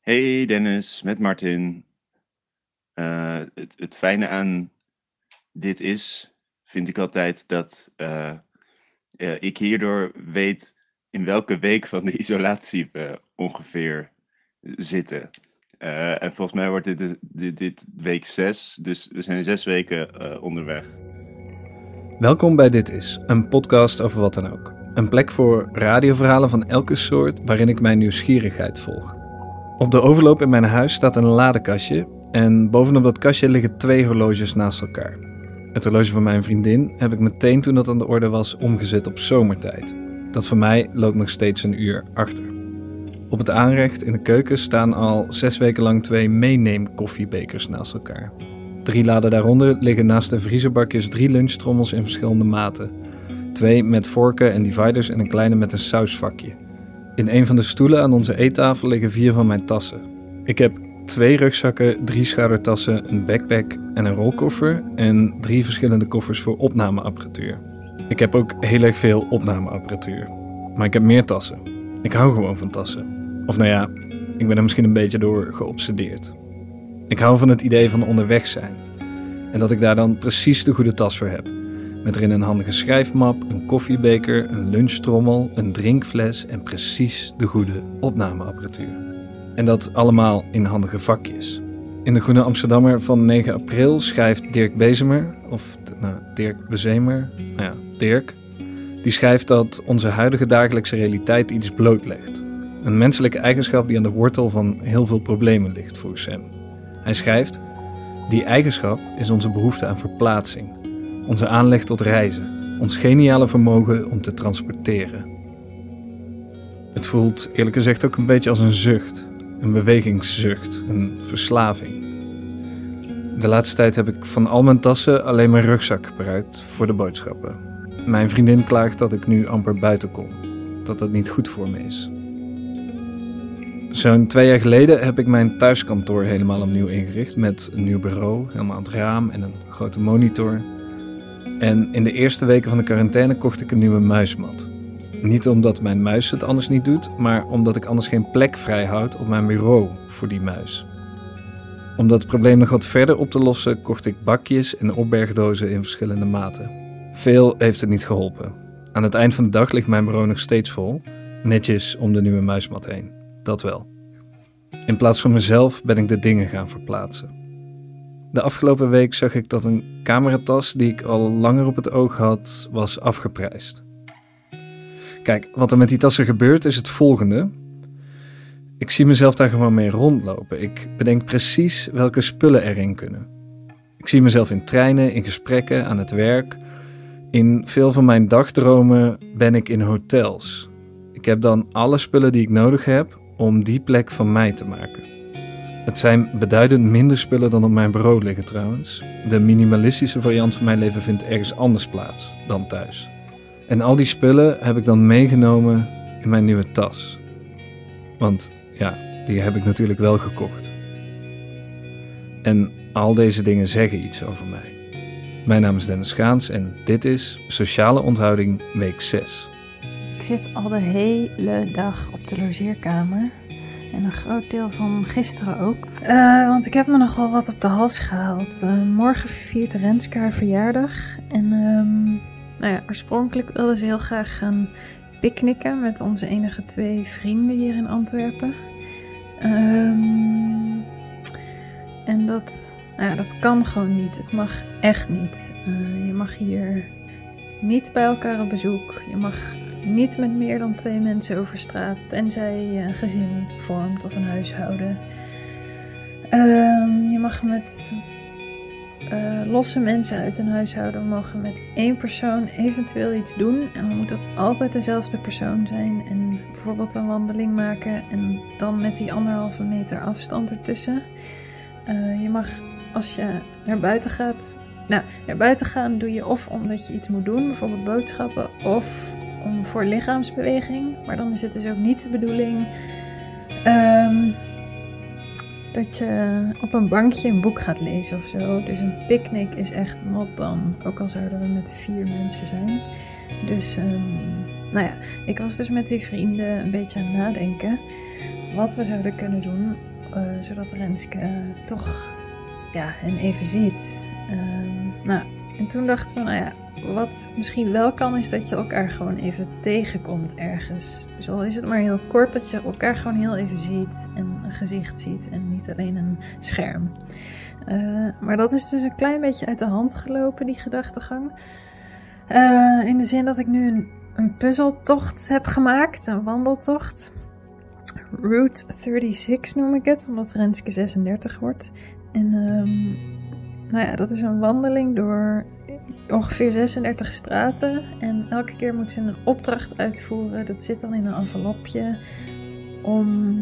Hey Dennis, met Martin. Eh, het, het fijne aan dit is, vind ik altijd, dat eh, eh, ik hierdoor weet in welke week van de isolatie we ongeveer zitten. En volgens mij wordt dit, de- dit, dit week zes, dus we zijn zes weken onderweg. Welkom bij Dit Is, een podcast over wat dan ook. Een plek voor radioverhalen van elke soort waarin ik mijn nieuwsgierigheid volg. Op de overloop in mijn huis staat een ladekastje en bovenop dat kastje liggen twee horloges naast elkaar. Het horloge van mijn vriendin heb ik meteen toen dat aan de orde was omgezet op zomertijd. Dat van mij loopt nog steeds een uur achter. Op het aanrecht in de keuken staan al zes weken lang twee meeneem koffiebekers naast elkaar. Drie laden daaronder liggen naast de vriezerbakjes drie lunchtrommels in verschillende maten. Twee met vorken en dividers en een kleine met een sausvakje. In een van de stoelen aan onze eettafel liggen vier van mijn tassen. Ik heb twee rugzakken, drie schoudertassen, een backpack en een rolkoffer en drie verschillende koffers voor opnameapparatuur. Ik heb ook heel erg veel opnameapparatuur. Maar ik heb meer tassen. Ik hou gewoon van tassen. Of nou ja, ik ben er misschien een beetje door geobsedeerd. Ik hou van het idee van onderweg zijn. En dat ik daar dan precies de goede tas voor heb. Met erin een handige schrijfmap, een koffiebeker, een lunchtrommel, een drinkfles en precies de goede opnameapparatuur. En dat allemaal in handige vakjes. In de Groene Amsterdammer van 9 april schrijft Dirk Bezemer, of nou, Dirk Bezemer, nou ja, Dirk, die schrijft dat onze huidige dagelijkse realiteit iets blootlegt. Een menselijke eigenschap die aan de wortel van heel veel problemen ligt, volgens hem. Hij schrijft: Die eigenschap is onze behoefte aan verplaatsing, onze aanleg tot reizen, ons geniale vermogen om te transporteren. Het voelt eerlijk gezegd ook een beetje als een zucht, een bewegingszucht, een verslaving. De laatste tijd heb ik van al mijn tassen alleen mijn rugzak gebruikt voor de boodschappen. Mijn vriendin klaagt dat ik nu amper buiten kom, dat dat niet goed voor me is. Zo'n twee jaar geleden heb ik mijn thuiskantoor helemaal opnieuw ingericht met een nieuw bureau, helemaal aan het raam en een grote monitor. En in de eerste weken van de quarantaine kocht ik een nieuwe muismat. Niet omdat mijn muis het anders niet doet, maar omdat ik anders geen plek vrij houd op mijn bureau voor die muis. Om dat probleem nog wat verder op te lossen, kocht ik bakjes en opbergdozen in verschillende maten. Veel heeft het niet geholpen. Aan het eind van de dag ligt mijn bureau nog steeds vol, netjes om de nieuwe muismat heen. Dat wel. In plaats van mezelf ben ik de dingen gaan verplaatsen. De afgelopen week zag ik dat een cameratas die ik al langer op het oog had, was afgeprijsd. Kijk, wat er met die tassen gebeurt is het volgende. Ik zie mezelf daar gewoon mee rondlopen. Ik bedenk precies welke spullen erin kunnen. Ik zie mezelf in treinen, in gesprekken, aan het werk. In veel van mijn dagdromen ben ik in hotels. Ik heb dan alle spullen die ik nodig heb om die plek van mij te maken. Het zijn beduidend minder spullen dan op mijn bureau liggen trouwens. De minimalistische variant van mijn leven vindt ergens anders plaats dan thuis. En al die spullen heb ik dan meegenomen in mijn nieuwe tas. Want ja, die heb ik natuurlijk wel gekocht. En al deze dingen zeggen iets over mij. Mijn naam is Dennis Schaans en dit is Sociale Onthouding Week 6. Ik zit al de hele dag op de logeerkamer. En een groot deel van gisteren ook. Eh, want ik heb me nogal wat op de hals gehaald. Eh, morgen viert Renske haar verjaardag. En ehm, nou ja, oorspronkelijk wilde ze heel graag gaan picknicken met onze enige twee vrienden hier in Antwerpen. Ehm, en dat, nou ja, dat kan gewoon niet. Het mag echt niet. Eh, je mag hier niet bij elkaar op bezoek. Je mag niet met meer dan twee mensen over straat, tenzij je een gezin vormt of een huishouden. Ehm, je mag met eh, losse mensen uit een huishouden mogen met één persoon eventueel iets doen. En dan moet dat altijd dezelfde persoon zijn. En bijvoorbeeld een wandeling maken en dan met die anderhalve meter afstand ertussen. Eh, je mag als je naar buiten gaat. Nou, naar buiten gaan doe je of omdat je iets moet doen, bijvoorbeeld boodschappen, of om voor lichaamsbeweging. Maar dan is het dus ook niet de bedoeling ehm, dat je op een bankje een boek gaat lezen of zo. Dus een picknick is echt not dan. Ook al zouden we met vier mensen zijn. Dus, ehm, nou ja, ik was dus met die vrienden een beetje aan het nadenken wat we zouden kunnen doen eh, zodat Renske toch ja, hen even ziet. Ehm, nou, en toen dachten we, nou ja, wat misschien wel kan, is dat je elkaar gewoon even tegenkomt ergens. Dus al is het maar heel kort, dat je elkaar gewoon heel even ziet en een gezicht ziet en niet alleen een scherm. Eh, maar dat is dus een klein beetje uit de hand gelopen, die gedachtegang. Uh, in de zin dat ik nu een, een puzzeltocht heb gemaakt, een wandeltocht. Route 36 noem ik het, omdat Renske 36 wordt. En um, nou ja, dat is een wandeling door ongeveer 36 straten. En elke keer moet ze een opdracht uitvoeren. Dat zit dan in een envelopje om,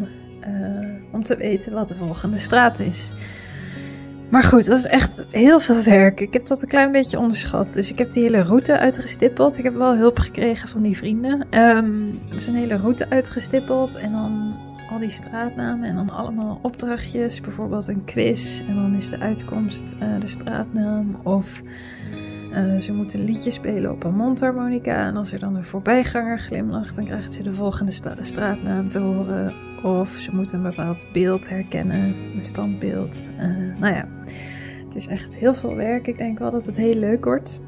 uh, om te weten wat de volgende straat is. Maar goed, dat is echt heel veel werk. Ik heb dat een klein beetje onderschat. Dus ik heb die hele route uitgestippeld. Ik heb wel hulp gekregen van die vrienden. Um, dus een hele route uitgestippeld. En dan al die straatnamen. En dan allemaal opdrachtjes. Bijvoorbeeld een quiz. En dan is de uitkomst uh, de straatnaam. Of ze moeten een liedje spelen op een mondharmonica. En als er dan een voorbijganger glimlacht, dan krijgt ze de volgende straatnaam te horen. Of ze moeten een bepaald beeld herkennen, een standbeeld. Uh, nou ja, het is echt heel veel werk. Ik denk wel dat het heel leuk wordt.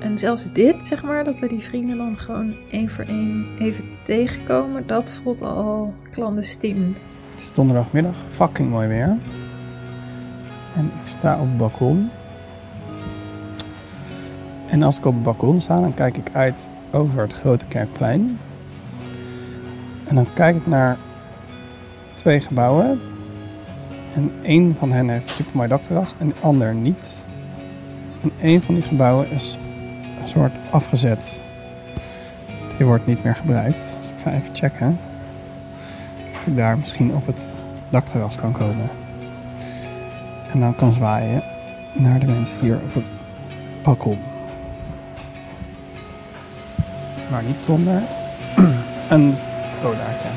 En zelfs dit, zeg maar, dat we die vrienden dan gewoon één voor één even tegenkomen, dat voelt al clandestien. Het is donderdagmiddag, fucking mooi weer. En ik sta op het balkon. En als ik op het balkon sta, dan kijk ik uit over het grote kerkplein. En dan kijk ik naar twee gebouwen. En één van hen heeft een supermooi dakterras en de ander niet. En één van die gebouwen is een soort afgezet. Die wordt niet meer gebruikt. Dus ik ga even checken of ik daar misschien op het dakterras kan komen. En dan kan zwaaien naar de mensen hier op het balkon. Maar niet zonder een colaatje.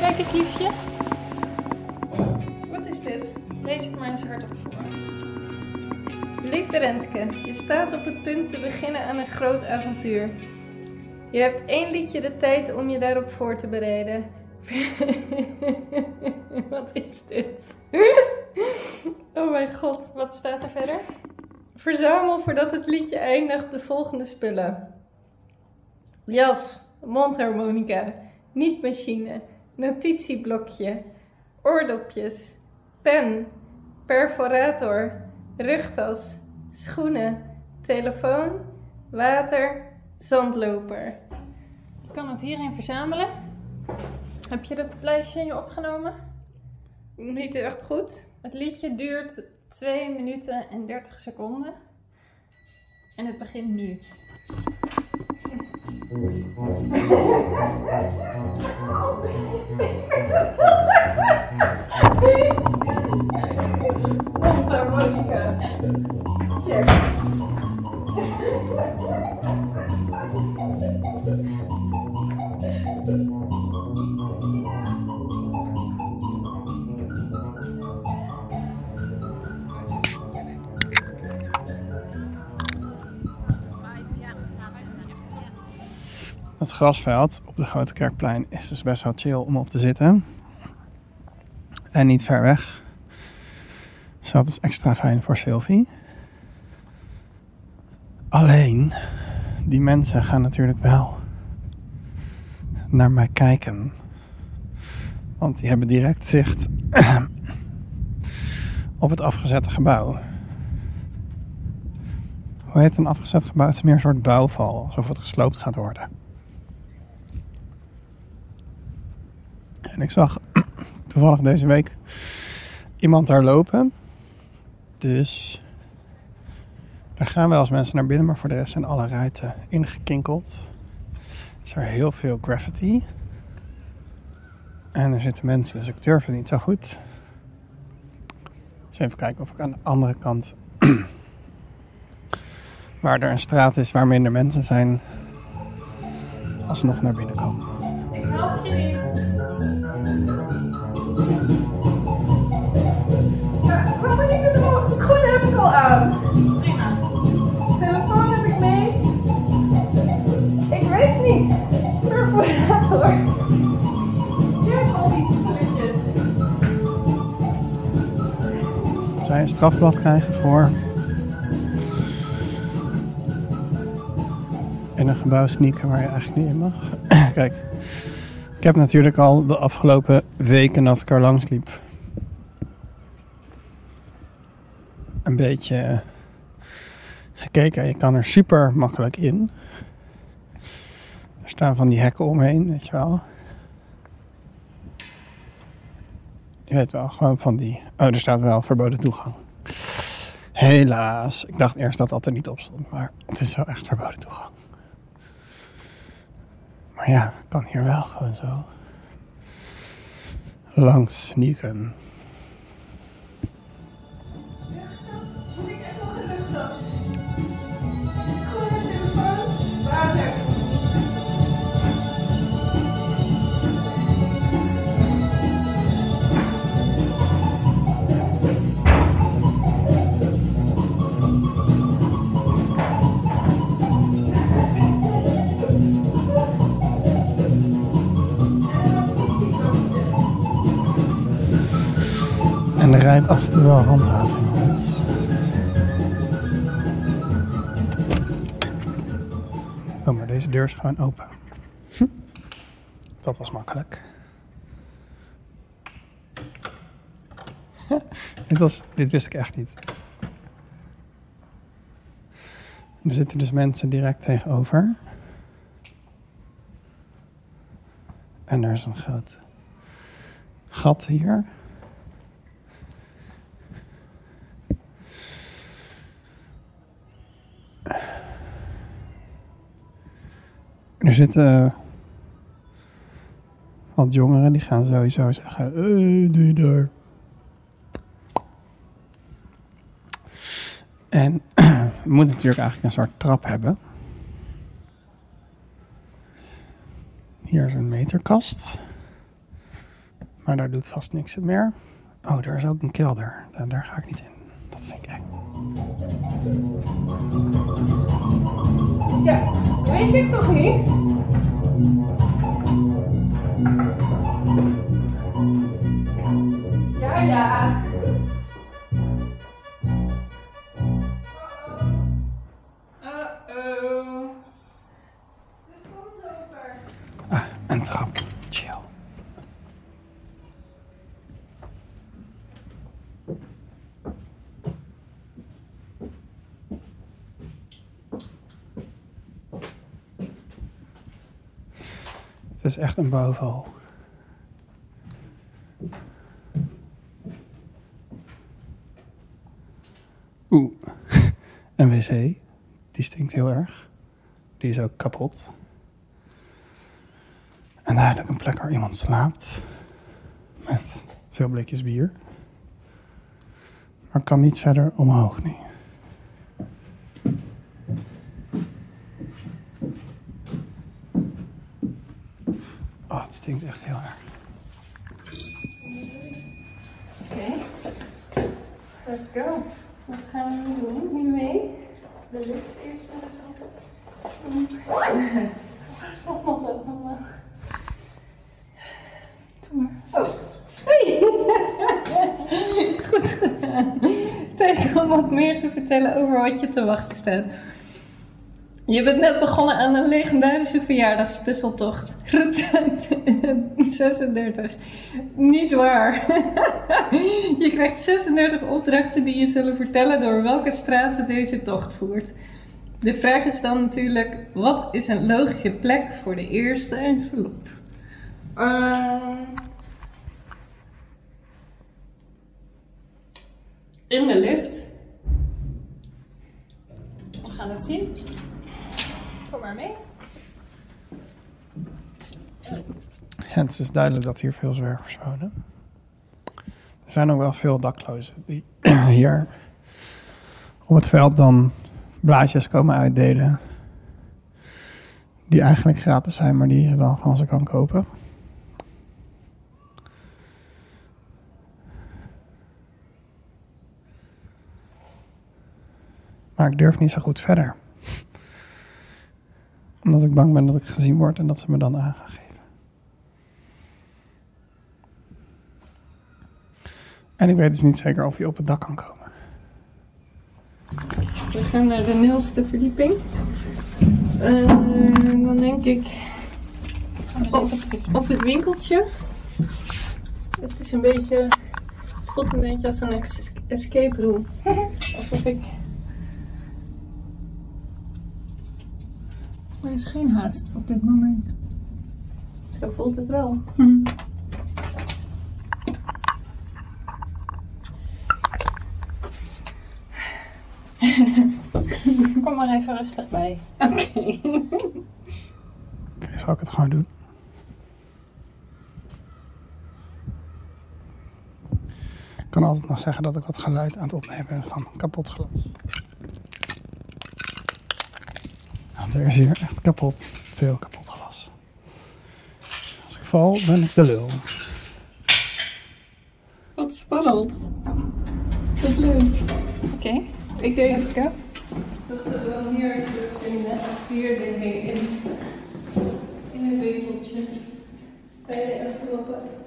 Kijk eens, liefje. Wat is dit? Lees het maar eens hardop voor. Lieve Renske, je staat op het punt te beginnen aan een groot avontuur. Je hebt één liedje de tijd om je daarop voor te bereiden. wat is dit? oh mijn god, wat staat er verder? Verzamel voordat het liedje eindigt de volgende spullen. Jas, mondharmonica, nietmachine, notitieblokje, oordopjes, pen, perforator, rugtas, schoenen, telefoon, water, zandloper. Je kan het hierin verzamelen. Heb je dat lijstje in je opgenomen? Niet echt goed. Het liedje duurt 2 minuten en 30 seconden. En het begint nu. Mondharmonica. Check. Grasveld op de Grote Kerkplein is dus best wel chill om op te zitten. En niet ver weg. Dus dat is extra fijn voor Sylvie. Alleen, die mensen gaan natuurlijk wel naar mij kijken. Want die hebben direct zicht op het afgezette gebouw. Hoe heet een afgezet gebouw? Het is meer een soort bouwval, alsof het gesloopt gaat worden. En ik zag toevallig deze week iemand daar lopen. Dus daar gaan wel eens mensen naar binnen, maar voor de rest zijn alle ruiten ingekinkeld. Is er heel veel graffiti. En er zitten mensen, dus ik durf het niet zo goed. Dus even kijken of ik aan de andere kant, waar er een straat is waar minder mensen zijn, alsnog naar binnen komen. Ik help je aan. Ehm, prima. Telefoon heb ik mee. Ik weet niet. Perforator. Kijk al die spulletjes. Zij een strafblad krijgen voor. In een gebouw sneaken waar je eigenlijk niet in mag. Kijk, ik heb natuurlijk al de afgelopen weken dat ik er langs liep een beetje gekeken. Je kan er super makkelijk in. Er staan van die hekken omheen, weet je wel. Je weet wel, gewoon van die... Oh, er staat wel verboden toegang. Helaas. Ik dacht eerst dat dat er niet op stond, maar het is wel echt verboden toegang. Maar ja, kan hier wel gewoon zo. Langs sneaken. Rijdt af en toe wel handhaving rond. Oh, maar deze deur is gewoon open. Hm. Dat was makkelijk. dit, was, dit wist ik echt niet. Er zitten dus mensen direct tegenover. En er is een groot gat hier. Er zitten wat jongeren die gaan sowieso zeggen: hey, doe je daar? En we moeten natuurlijk eigenlijk een soort trap hebben. Hier is een meterkast. Maar daar doet vast niks meer. Oh, daar is ook een kelder. Daar, daar ga ik niet in. Dat vind ik eng. Ja, weet ik toch niet? Ja, ja. Uh-oh. De zandloper. Ah, een trap. Chill. Het is echt een bouwval. Oeh, een wc. Die stinkt heel erg. Die is ook kapot. En duidelijk een plek waar iemand slaapt. Met veel blikjes bier. Maar kan niet verder omhoog nu. Oh, het stinkt echt heel erg. Oké. Let's go. Wat gaan we nu doen? Nu mee? De lift eerst maar eens op. Oh, Doe maar. Oh. Hey. Goed gedaan. Tijd om wat meer te vertellen over wat je te wachten staat. Je bent net begonnen aan een legendarische verjaardagspuzzeltocht. Route 36. Niet waar. Je krijgt 36 opdrachten die je zullen vertellen door welke straten deze tocht voert. De vraag is dan natuurlijk, wat is een logische plek voor de eerste envelop? Ehm, in de lift. Gaan het. Kom maar mee. Het is duidelijk dat hier veel zwervers wonen. Er zijn ook wel veel daklozen die hier op het veld dan blaadjes komen uitdelen. Die eigenlijk gratis zijn, maar die je dan van ze kan kopen. Maar ik durf niet zo goed verder. Omdat ik bang ben dat ik gezien word en dat ze me dan aan gaan geven. En ik weet dus niet zeker of je op het dak kan komen. We gaan naar de nulste verdieping. Eh, dan denk ik of, of het winkeltje. Het is een beetje. Het voelt een beetje als een escape room. Alsof ik. Er is geen haast op dit moment. Zo voelt het wel. Kom maar even rustig bij. Oké. Oké, zal ik het gewoon doen? Ik kan altijd nog zeggen dat ik wat geluid aan het opnemen ben van kapot glas. Want er is hier echt kapot, veel kapot glas. Als ik val, ben ik de lul. Wat spannend. Wat leuk. Oké, ik denk let's go. Dat we dan hier zullen vinden. Hier denk ik in, in het winkeltje. Kan je even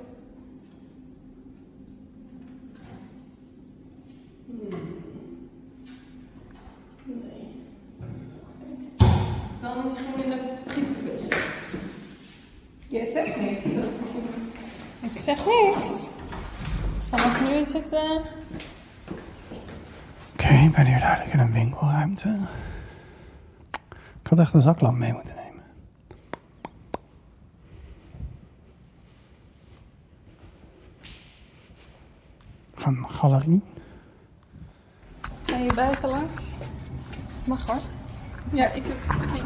Dan misschien in de brievenbus. Je zegt niks. Ik zeg niks. Vanaf nu is het. eh, Oké, ik ben hier duidelijk in een winkelruimte. Ik had echt een zaklamp mee moeten nemen. Van galerie. Ga je buiten langs? Mag hoor. Ja, ik heb geen.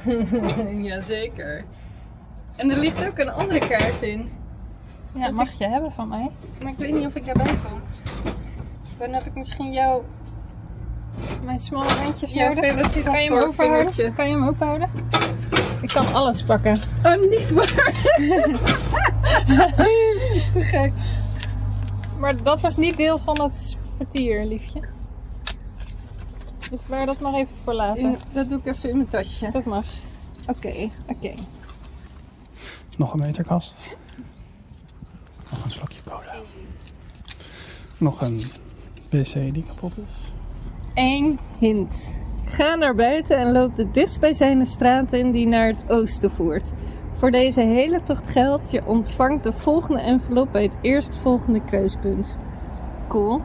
Jazeker. En er ligt ook een andere kaart in. Ja, mag je hebben van mij. Maar ik weet niet of ik erbij kom. Dan heb ik misschien jouw. Mijn smalle handjes Ja, nodig. Kan je hem openhouden? Kan je hem openhouden? Ik kan alles pakken. Oh, niet waar. Te gek. Maar dat was niet deel van het vertier, liefje. Ik bewaar dat maar even voor later. In- dat doe ik even in mijn tasje. Dat mag. Oké, oké. Nog een meterkast. Nog een slokje cola. Nog een pc die kapot is. Eén hint. Ga naar buiten en loop de dichtstbijzijnde straat in die naar het oosten voert. Voor deze hele tocht geldt, je ontvangt de volgende envelop bij het eerstvolgende kruispunt. Cool.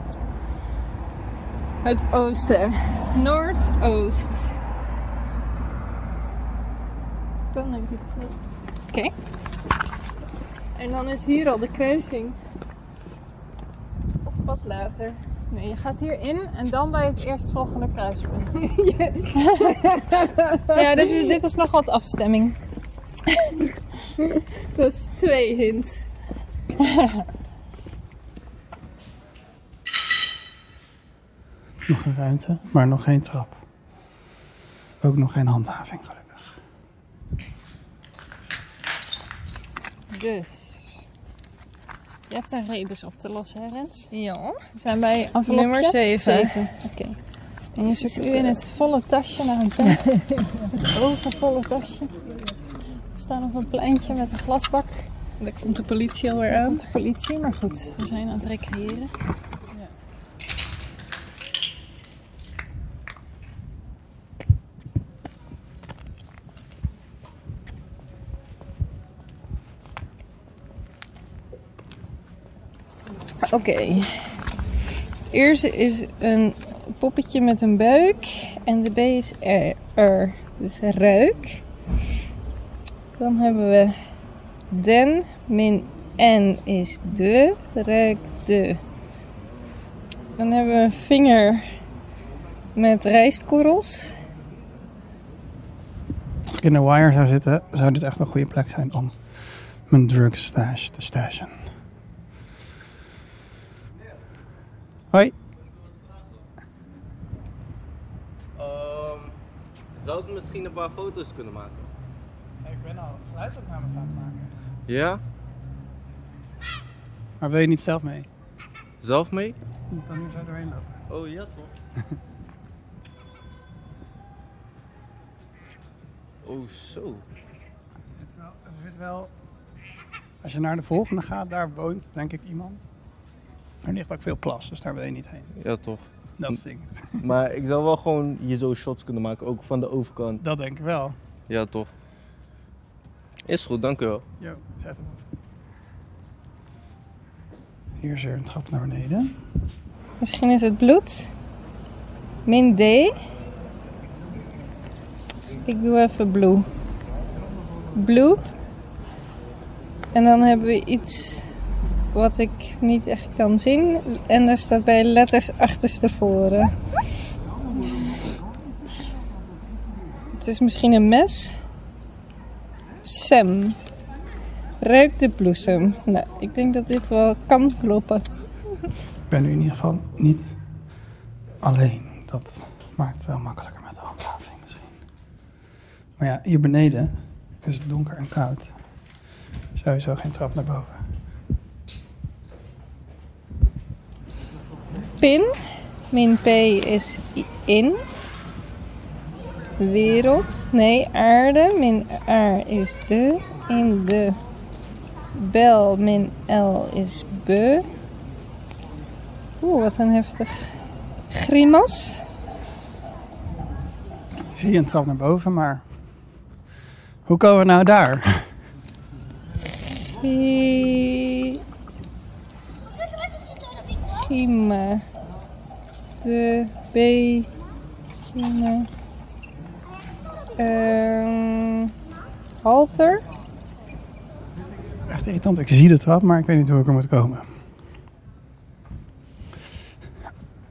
Het oosten. Noordoost. Dan denk ik het. Oké. En dan is hier al de kruising. Of pas later. Nee, je gaat hierin en dan bij het eerstvolgende kruispunt. ja, dit is, dit is nog wat afstemming. Dat is twee hints. Nog een ruimte, maar nog geen trap. Ook nog geen handhaving, gelukkig. Dus. Je hebt een rebus op te lossen, hè Rens? Ja. We zijn bij envelopje Nummer zeven. Oké. En je zoekt nu in het volle tasje naar een pen. het overvolle tasje. We staan op een pleintje met een glasbak. Daar komt de politie alweer Daar aan. komt de politie, maar goed, we zijn aan het recreëren. Oké. Eerst is een poppetje met een buik en de B is er. Dus ruik. Dan hebben we den min n is de, ruik de. Dan hebben we een vinger met rijstkorrels. Als ik in de wire zou zitten, zou dit echt een goede plek zijn om mijn drug stash te stashen. Hoi. Ehm, zou het misschien een paar foto's kunnen maken? Ik ben al geluidsopnames aan het maken. Ja? Maar wil je niet zelf mee? Zelf mee? Je kan hier zo doorheen lopen. Oh ja toch? oh zo. Er zit wel, er zit wel... Als je naar de volgende gaat, daar woont denk ik iemand. Er ligt ook veel plas, dus daar wil je niet heen. Ja toch? Dat stinkt. Maar ik zou wel gewoon hier zo shots kunnen maken, ook van de overkant. Dat denk ik wel. Ja, toch? Is goed, dank u wel. Jo, zet hem op. Hier is er een trap naar beneden. Misschien is het bloed. Min D. Ik doe even blue. Blue. En dan hebben we iets wat ik niet echt kan zien. En daar staat bij letters achterstevoren. Het is misschien een mes. Sam. Ruik de bloesem. Nou, ik denk dat dit wel kan kloppen. Ik ben nu in ieder geval niet alleen. Dat maakt het wel makkelijker met de handhaving misschien. Maar ja, hier beneden is het donker en koud. Sowieso geen trap naar boven. Pin. Min P is in. Wereld. Nee, aarde. Min A is de. In de. Bel. Min L is be. Oeh, wat een heftig. Grimas. Ik zie een trap naar boven, maar hoe komen we nou daar? Gima. De B. Gima. Ehm, halter. Echt irritant. Ik zie de trap, maar ik weet niet hoe ik er moet komen.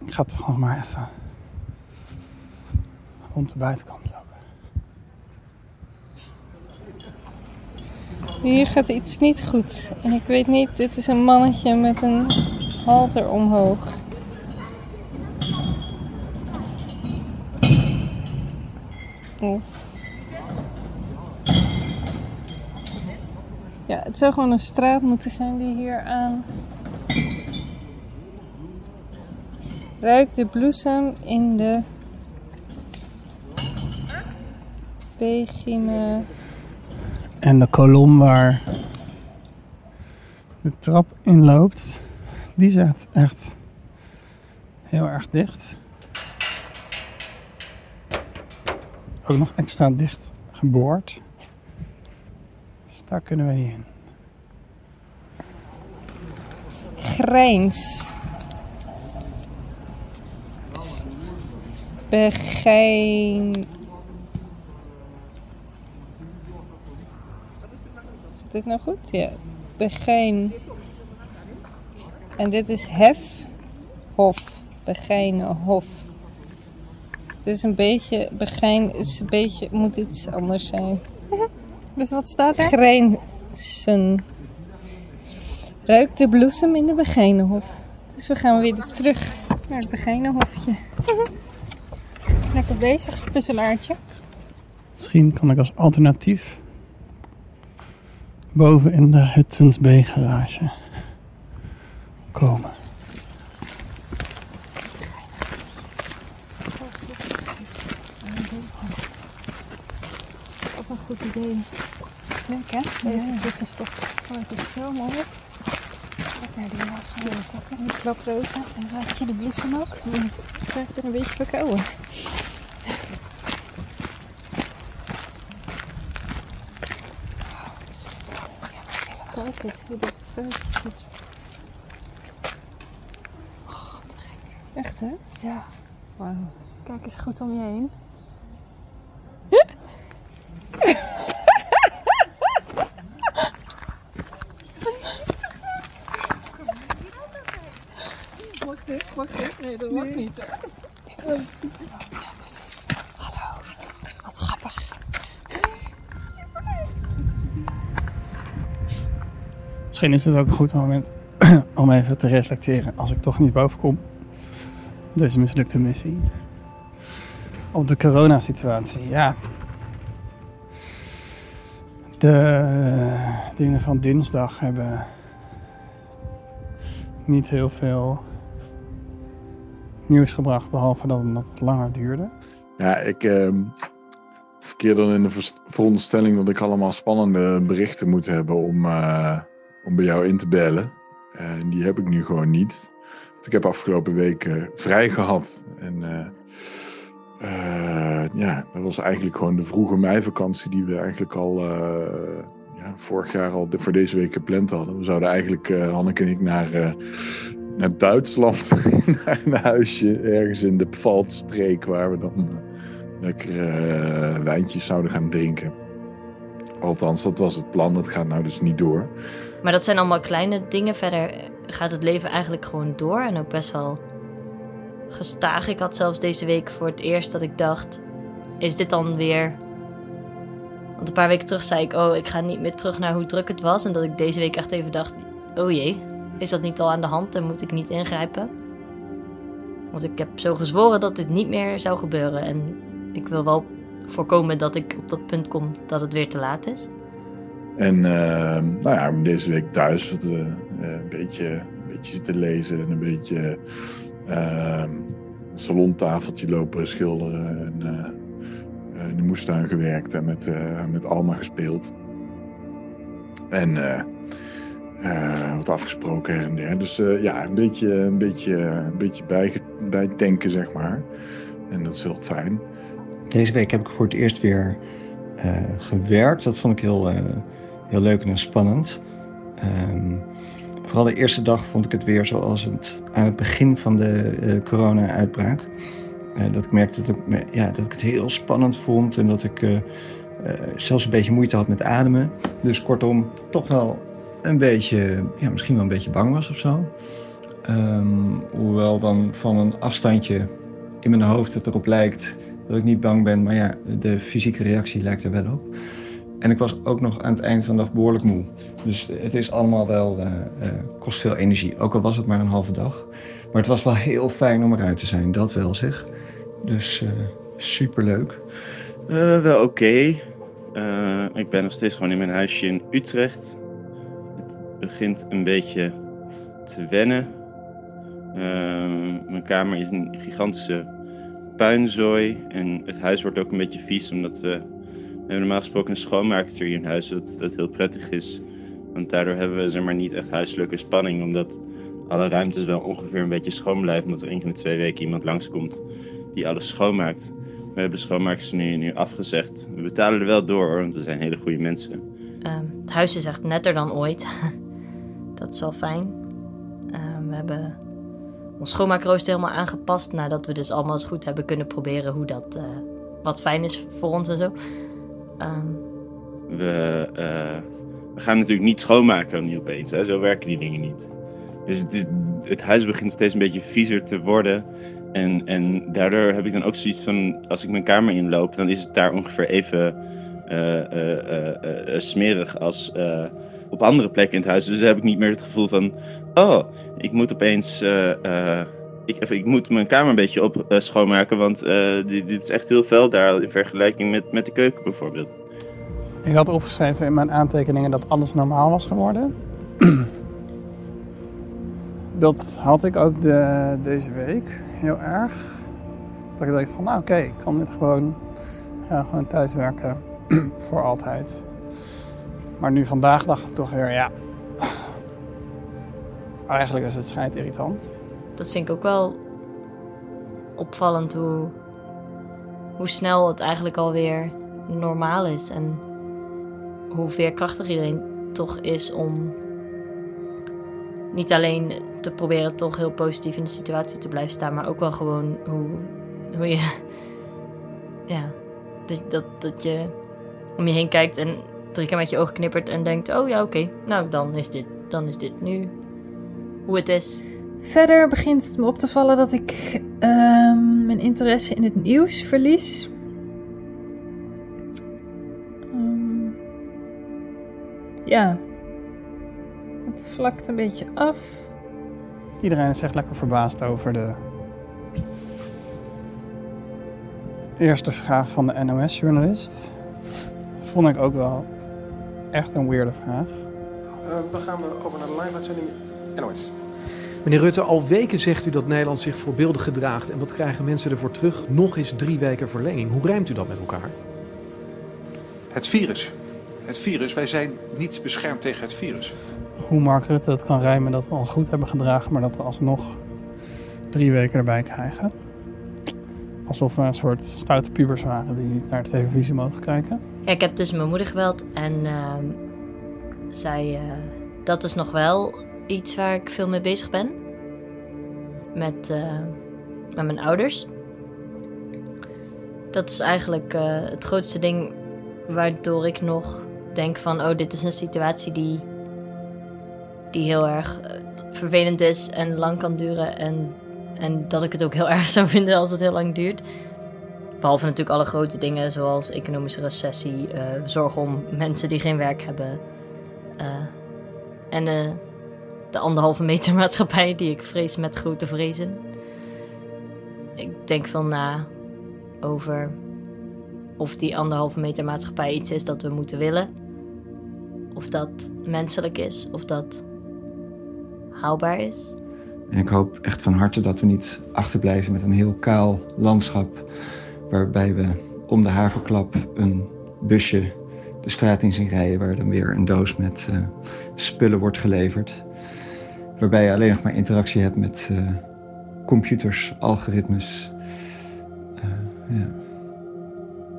Ik ga toch nog maar even rond de buitenkant lopen. Hier gaat iets niet goed. En ik weet niet, dit is een mannetje met een halter omhoog. Of... Ja, het zou gewoon een straat moeten zijn die hier aan. Ruik de bloesem in de. Begime. En de kolom waar de trap inloopt, die zit echt heel erg dicht. Ook nog extra dicht geboord. Dus daar kunnen we niet in. Grijns. Begijn. Is dit nou goed? Ja. Begijn. En dit is hef. Hof. Begijnen hof. Dit is een beetje. Begijn is een beetje. Moet iets anders zijn. Dus wat staat er? Grijnsen. Ruikt de bloesem in de Begijnenhof. Dus we gaan weer terug naar het Begijnenhofje. Lekker bezig, puzzelaartje. Misschien kan ik als alternatief boven in de Hudson's Bay garage komen. Ook een goed idee. Leuk hè, deze tussenstop. Oh, het is zo mooi. Kijk naar die lage takken en die klaprozen. En raak je de bloesem ook? Dan krijg je er een beetje verkouden. Kijk eens hoe dit eruit ziet. Oh, te gek. Echt hè? Ja. Wauw. Kijk eens goed om je heen. Mag dit? Mag dit? Nee, dat mag niet. Ja, precies. Hallo. Wat grappig. Misschien is het ook een goed moment om even te reflecteren als ik toch niet boven kom. Deze mislukte missie. Op de coronasituatie, ja. De dingen van dinsdag hebben niet heel veel nieuws gebracht, behalve dat het langer duurde. Ja, ik ehm, verkeer dan in de veronderstelling dat ik allemaal spannende berichten moet hebben om, eh, om bij jou in te bellen. En die heb ik nu gewoon niet. Ik heb afgelopen week eh, vrij gehad. En eh, eh, ja, dat was eigenlijk gewoon de vroege meivakantie die we eigenlijk al ja, vorig jaar al voor deze week gepland hadden. We zouden eigenlijk, Hanneke en ik, naar, naar Duitsland, naar een huisje ergens in de Pfalzstreek, waar we dan lekker wijntjes zouden gaan drinken. Althans, dat was het plan. Dat gaat nou dus niet door. Maar dat zijn allemaal kleine dingen. Verder gaat het leven eigenlijk gewoon door en ook best wel gestaag. Ik had zelfs deze week voor het eerst dat ik dacht: is dit dan weer. Want een paar weken terug zei ik: Oh, ik ga niet meer terug naar hoe druk het was. En dat ik deze week echt even dacht: Oh jee, is dat niet al aan de hand en moet ik niet ingrijpen? Want ik heb zo gezworen dat dit niet meer zou gebeuren. En ik wil wel voorkomen dat ik op dat punt kom dat het weer te laat is. En eh, nou ja, deze week thuis wat, eh, eh, een, beetje, een beetje zitten lezen en een beetje een salontafeltje lopen schilderen. En in de moestuin gewerkt en met, met Alma gespeeld. En wat afgesproken her en der. Dus ja, een beetje, een beetje, een beetje bij, bijtanken, zeg maar. En dat is heel fijn. Deze week heb ik voor het eerst weer eh, gewerkt. Dat vond ik heel, eh, heel leuk en spannend. Ehm, vooral de eerste dag vond ik het weer zoals het aan het begin van de eh, corona-uitbraak. Dat ik merkte dat ik, ja, dat ik het heel spannend vond en dat ik zelfs een beetje moeite had met ademen. Dus kortom, toch wel een beetje, ja, misschien wel een beetje bang was of zo. Ehm, hoewel dan van een afstandje in mijn hoofd het erop lijkt dat ik niet bang ben, maar ja, de fysieke reactie lijkt er wel op. En ik was ook nog aan het eind van de dag behoorlijk moe. Dus het is allemaal wel, eh, kost veel energie. Ook al was het maar een halve dag. Maar het was wel heel fijn om eruit te zijn, dat wel zeg. Dus eh superleuk. Wel oké. Ik ben nog steeds gewoon in mijn huisje in Utrecht. Het begint een beetje te wennen. Mijn kamer is een gigantische puinzooi. En het huis wordt ook een beetje vies, omdat we, we hebben normaal gesproken een schoonmaakster hier in huis, wat, wat heel prettig is. Want daardoor hebben we zeg maar, niet echt huiselijke spanning, omdat alle ruimtes wel ongeveer een beetje schoon blijven. Omdat er één keer in twee weken iemand langskomt die alles schoonmaakt. We hebben schoonmaaksters nu, nu afgezegd. We betalen er wel door, want we zijn hele goede mensen. Ehm, het huis is echt netter dan ooit. dat is wel fijn. Ehm, we hebben ons schoonmaakrooster helemaal aangepast. Nadat we dus allemaal eens goed hebben kunnen proberen hoe dat eh, wat fijn is voor ons en zo. Ehm, We, eh, we gaan natuurlijk niet schoonmaken nu opeens. Hè? Zo werken die dingen niet. Dus het, het huis begint steeds een beetje viezer te worden. En, en daardoor heb ik dan ook zoiets van... Als ik mijn kamer inloop, dan is het daar ongeveer even eh, smerig als op andere plekken in het huis. Dus heb ik niet meer het gevoel van... Oh, ik moet opeens... eh, eh, ik, of ik moet mijn kamer een beetje op eh, schoonmaken, want dit, dit is echt heel fel daar in vergelijking met, met de keuken bijvoorbeeld. Ik had opgeschreven in mijn aantekeningen dat alles normaal was geworden. dat had ik ook de, deze week heel erg. Dat ik dacht van, nou oké, ik kan dit gewoon, ja, gewoon thuiswerken voor altijd. Maar nu vandaag dacht ik toch weer, ja, eigenlijk is het schijnt irritant. dat vind ik ook wel opvallend hoe, hoe snel het eigenlijk alweer normaal is. En hoe veerkrachtig iedereen toch is om niet alleen te proberen toch heel positief in de situatie te blijven staan, maar ook wel gewoon hoe, hoe je. Ja, dat, dat, dat je om je heen kijkt en drie keer met je ogen knippert en denkt: Oh ja, oké, nou dan is, dit, dan is dit nu hoe het is. Verder begint het me op te vallen dat ik ehm, mijn interesse in het nieuws verlies. Ehm, ja, het vlakt een beetje af. Iedereen is echt lekker verbaasd over de eerste vraag van de NOS-journalist. Vond ik ook wel echt een weirde vraag. Eh, dan gaan we over naar de live-uitzending NOS. Meneer Rutte, al weken zegt u dat Nederland zich voorbeeldig gedraagt. En wat krijgen mensen ervoor terug? Nog eens drie weken verlenging. Hoe rijmt u dat met elkaar? Het virus. Het virus, wij zijn niet beschermd tegen het virus. Hoe Mark Rutte het kan rijmen dat we ons goed hebben gedragen, maar dat we alsnog drie weken erbij krijgen. Alsof we een soort stoute pubers waren die niet naar de televisie mogen kijken. Ik heb dus mijn moeder gebeld en ehm, zij, eh, dat is nog wel iets waar ik veel mee bezig ben. Met, eh, met mijn ouders. Dat is eigenlijk eh, het grootste ding waardoor ik nog denk van... oh, dit is een situatie die, die heel erg vervelend is en lang kan duren. En, en dat ik het ook heel erg zou vinden als het heel lang duurt. Behalve natuurlijk alle grote dingen zoals economische recessie, eh, zorg om mensen die geen werk hebben. eh, en eh, de anderhalve meter maatschappij die ik vrees met grote vrezen. Ik denk veel na over of die anderhalve meter maatschappij iets is dat we moeten willen. Of dat menselijk is, of dat haalbaar is. En ik hoop echt van harte dat we niet achterblijven met een heel kaal landschap. Waarbij we om de haverklap een busje de straat in zien rijden. Waar dan weer een doos met eh, spullen wordt geleverd. Waarbij je alleen nog maar interactie hebt met eh, computers, algoritmes. Eh, ja.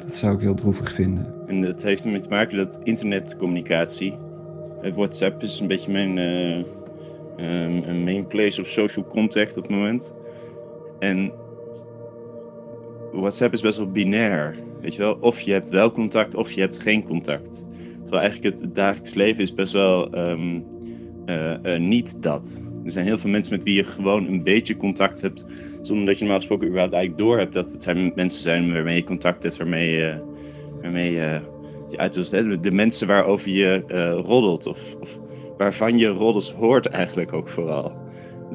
Dat zou ik heel droevig vinden. En dat heeft ermee te maken dat internetcommunicatie. WhatsApp is een beetje mijn eh, ehm, main place of social contact op het moment. En WhatsApp is best wel binair. Weet je wel, of je hebt wel contact of je hebt geen contact. Terwijl eigenlijk het, dagelijks leven is best wel ehm, eh, eh, niet dat. Er zijn heel veel mensen met wie je gewoon een beetje contact hebt. Zonder dat je normaal gesproken überhaupt eigenlijk door hebt dat het zijn mensen zijn waarmee je contact hebt, waarmee je, waarmee je, je uit. De mensen waarover je eh, roddelt of, of waarvan je roddels hoort eigenlijk ook vooral.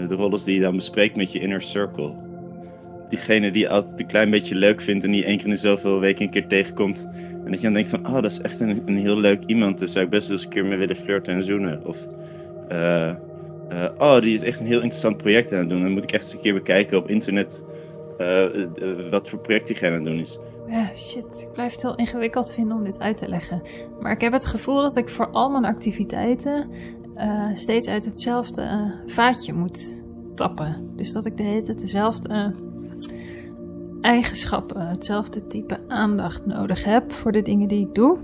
De roddels die je dan bespreekt met je inner circle. Diegene die je altijd een klein beetje leuk vindt en die één keer in zoveel weken een keer tegenkomt. En dat je dan denkt van, oh, dat is echt een, heel leuk iemand. Daar zou ik best wel eens een keer mee willen flirten en zoenen. Of, eh, oh, die is echt een heel interessant project aan het doen. Dan moet ik echt eens een keer bekijken op internet eh, wat voor project diegene aan het doen is. Ja, shit. Ik blijf het heel ingewikkeld vinden om dit uit te leggen. Maar ik heb het gevoel dat ik voor al mijn activiteiten steeds uit hetzelfde vaatje moet tappen. Dus dat ik de hele tijd dezelfde eigenschappen, hetzelfde type aandacht nodig heb voor de dingen die ik doe.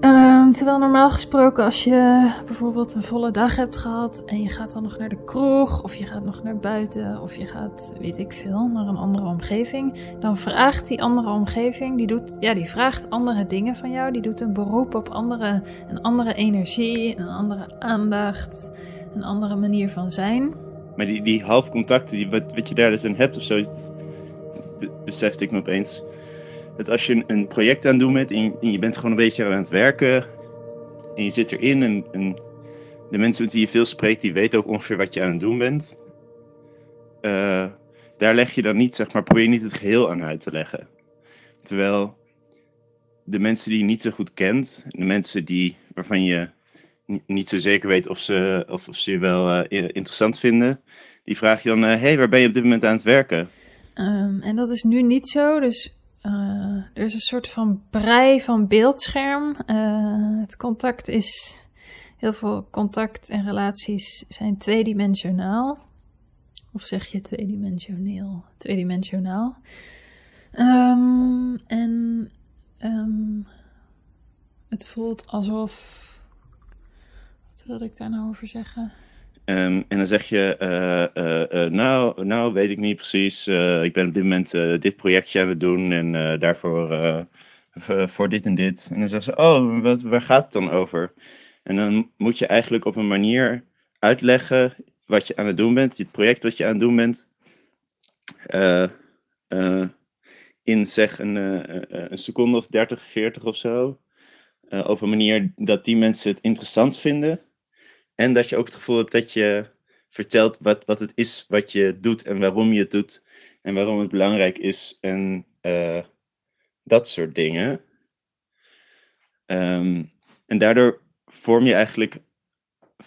Ehm, terwijl normaal gesproken als je bijvoorbeeld een volle dag hebt gehad en je gaat dan nog naar de kroeg of je gaat nog naar buiten of je gaat, weet ik veel, naar een andere omgeving, dan vraagt die andere omgeving, die, doet, ja, die vraagt andere dingen van jou, die doet een beroep op andere, een andere energie, een andere aandacht, een andere manier van zijn. Maar die, die halfcontacten, die, wat, wat je daar dus in hebt of zo, is besefte ik me opeens. Dat als je een, project aan het doen bent en je, en je bent gewoon een beetje aan het werken en je zit erin en, de mensen met wie je veel spreekt, die weten ook ongeveer wat je aan het doen bent. Eh, daar leg je dan niet, zeg maar, probeer je niet het geheel aan uit te leggen. Terwijl de mensen die je niet zo goed kent, de mensen die, waarvan je niet zo zeker weet of ze, of, of ze je wel eh, interessant vinden, die vraag je dan, hé, hey, waar ben je op dit moment aan het werken? Ehm, en dat is nu niet zo, dus eh, er is een soort van brei van beeldscherm. Eh, het contact is, heel veel contact en relaties zijn tweedimensionaal. Of zeg je tweedimensioneel? Tweedimensionaal. Ehm, en ehm, het voelt alsof. Wat ik daar nou over zeggen? Ehm, en dan zeg je, eh, nou, nou weet ik niet precies, ik ben op dit moment dit projectje aan het doen en daarvoor voor dit en dit. En dan zeggen ze, oh, wat, waar gaat het dan over? En dan moet je eigenlijk op een manier uitleggen wat je aan het doen bent, het project dat je aan het doen bent, in zeg een, een seconde of 30, 40 of zo. Op een manier dat die mensen het interessant vinden. En dat je ook het gevoel hebt dat je vertelt wat, wat het is wat je doet en waarom je het doet. En waarom het belangrijk is en eh, dat soort dingen. Ehm, en daardoor vorm je eigenlijk,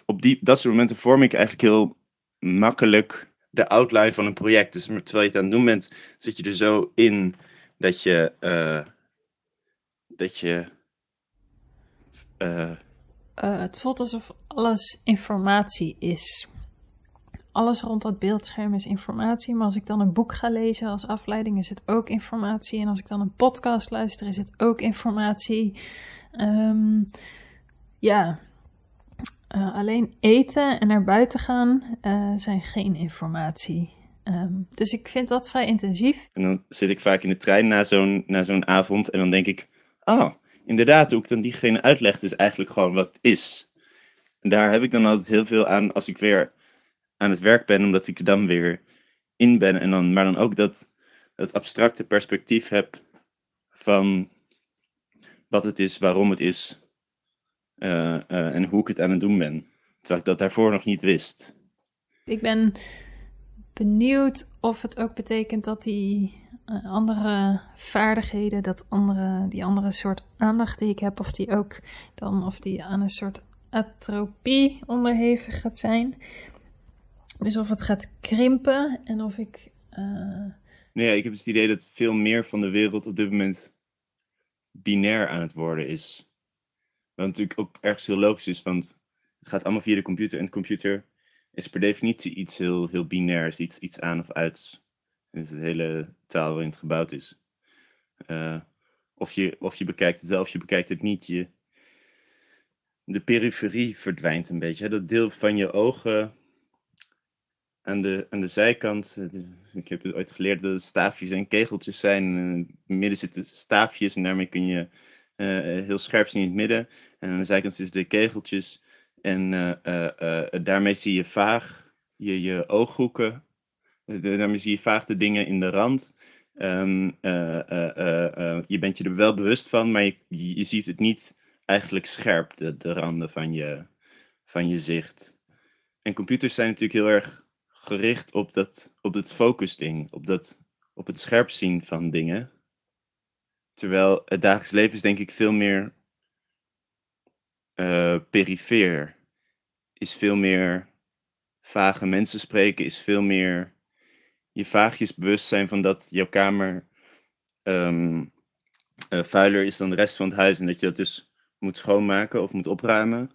op die, dat soort momenten vorm ik eigenlijk heel makkelijk de outline van een project. Dus terwijl je het aan het doen bent, zit je er zo in dat je, eh, dat je eh, Eh, het voelt alsof alles informatie is. alles rond dat beeldscherm is informatie. Maar als ik dan een boek ga lezen als afleiding, is het ook informatie. En als ik dan een podcast luister, is het ook informatie. Ehm, ja, uh, alleen eten en naar buiten gaan uh, zijn geen informatie. Um, dus ik vind dat vrij intensief. En dan zit ik vaak in de trein na zo'n, zo'n avond en dan denk ik, oh, inderdaad, ik dan diegene uitleg, is eigenlijk gewoon wat het is. En daar heb ik dan altijd heel veel aan als ik weer aan het werk ben, omdat ik er dan weer in ben. En dan, maar dan ook dat, dat abstracte perspectief heb van wat het is, waarom het is uh, uh, en hoe ik het aan het doen ben. Terwijl ik dat daarvoor nog niet wist. Ik ben benieuwd of het ook betekent dat die uh, andere vaardigheden, dat andere, die andere soort aandacht die ik heb, of die ook dan of die aan een soort atropie onderhevig gaat zijn. Dus of het gaat krimpen en of ik. Uh... Nee, ik heb het idee dat veel meer van de wereld op dit moment binair aan het worden is. Wat natuurlijk ook ergens heel logisch is, want het gaat allemaal via de computer. En de computer is per definitie iets heel, heel binairs, iets, iets aan of uit. En is het hele waarin het gebouwd is. Uh, of, je, of je bekijkt het wel of je bekijkt het niet. Je, de periferie verdwijnt een beetje. Hè? Dat deel van je ogen aan de, aan de zijkant. Ik heb ooit geleerd dat het staafjes en kegeltjes zijn. In het midden zitten staafjes en daarmee kun je uh, heel scherp zien in het midden. En aan de zijkant zitten de kegeltjes. En uh, daarmee zie je vaag je, je ooghoeken. Daarmee zie je vaag de dingen in de rand. Um, je bent je er wel bewust van, maar je, je ziet het niet eigenlijk scherp, de, de randen van je, van je zicht. En computers zijn natuurlijk heel erg gericht op dat, op dat focusding, op, dat, op het scherp zien van dingen. Terwijl het dagelijks leven is denk ik veel meer perifeer. Is veel meer vage mensen spreken, is veel meer je vaagjes bewust zijn van dat jouw kamer um, uh, vuiler is dan de rest van het huis en dat je dat dus moet schoonmaken of moet opruimen.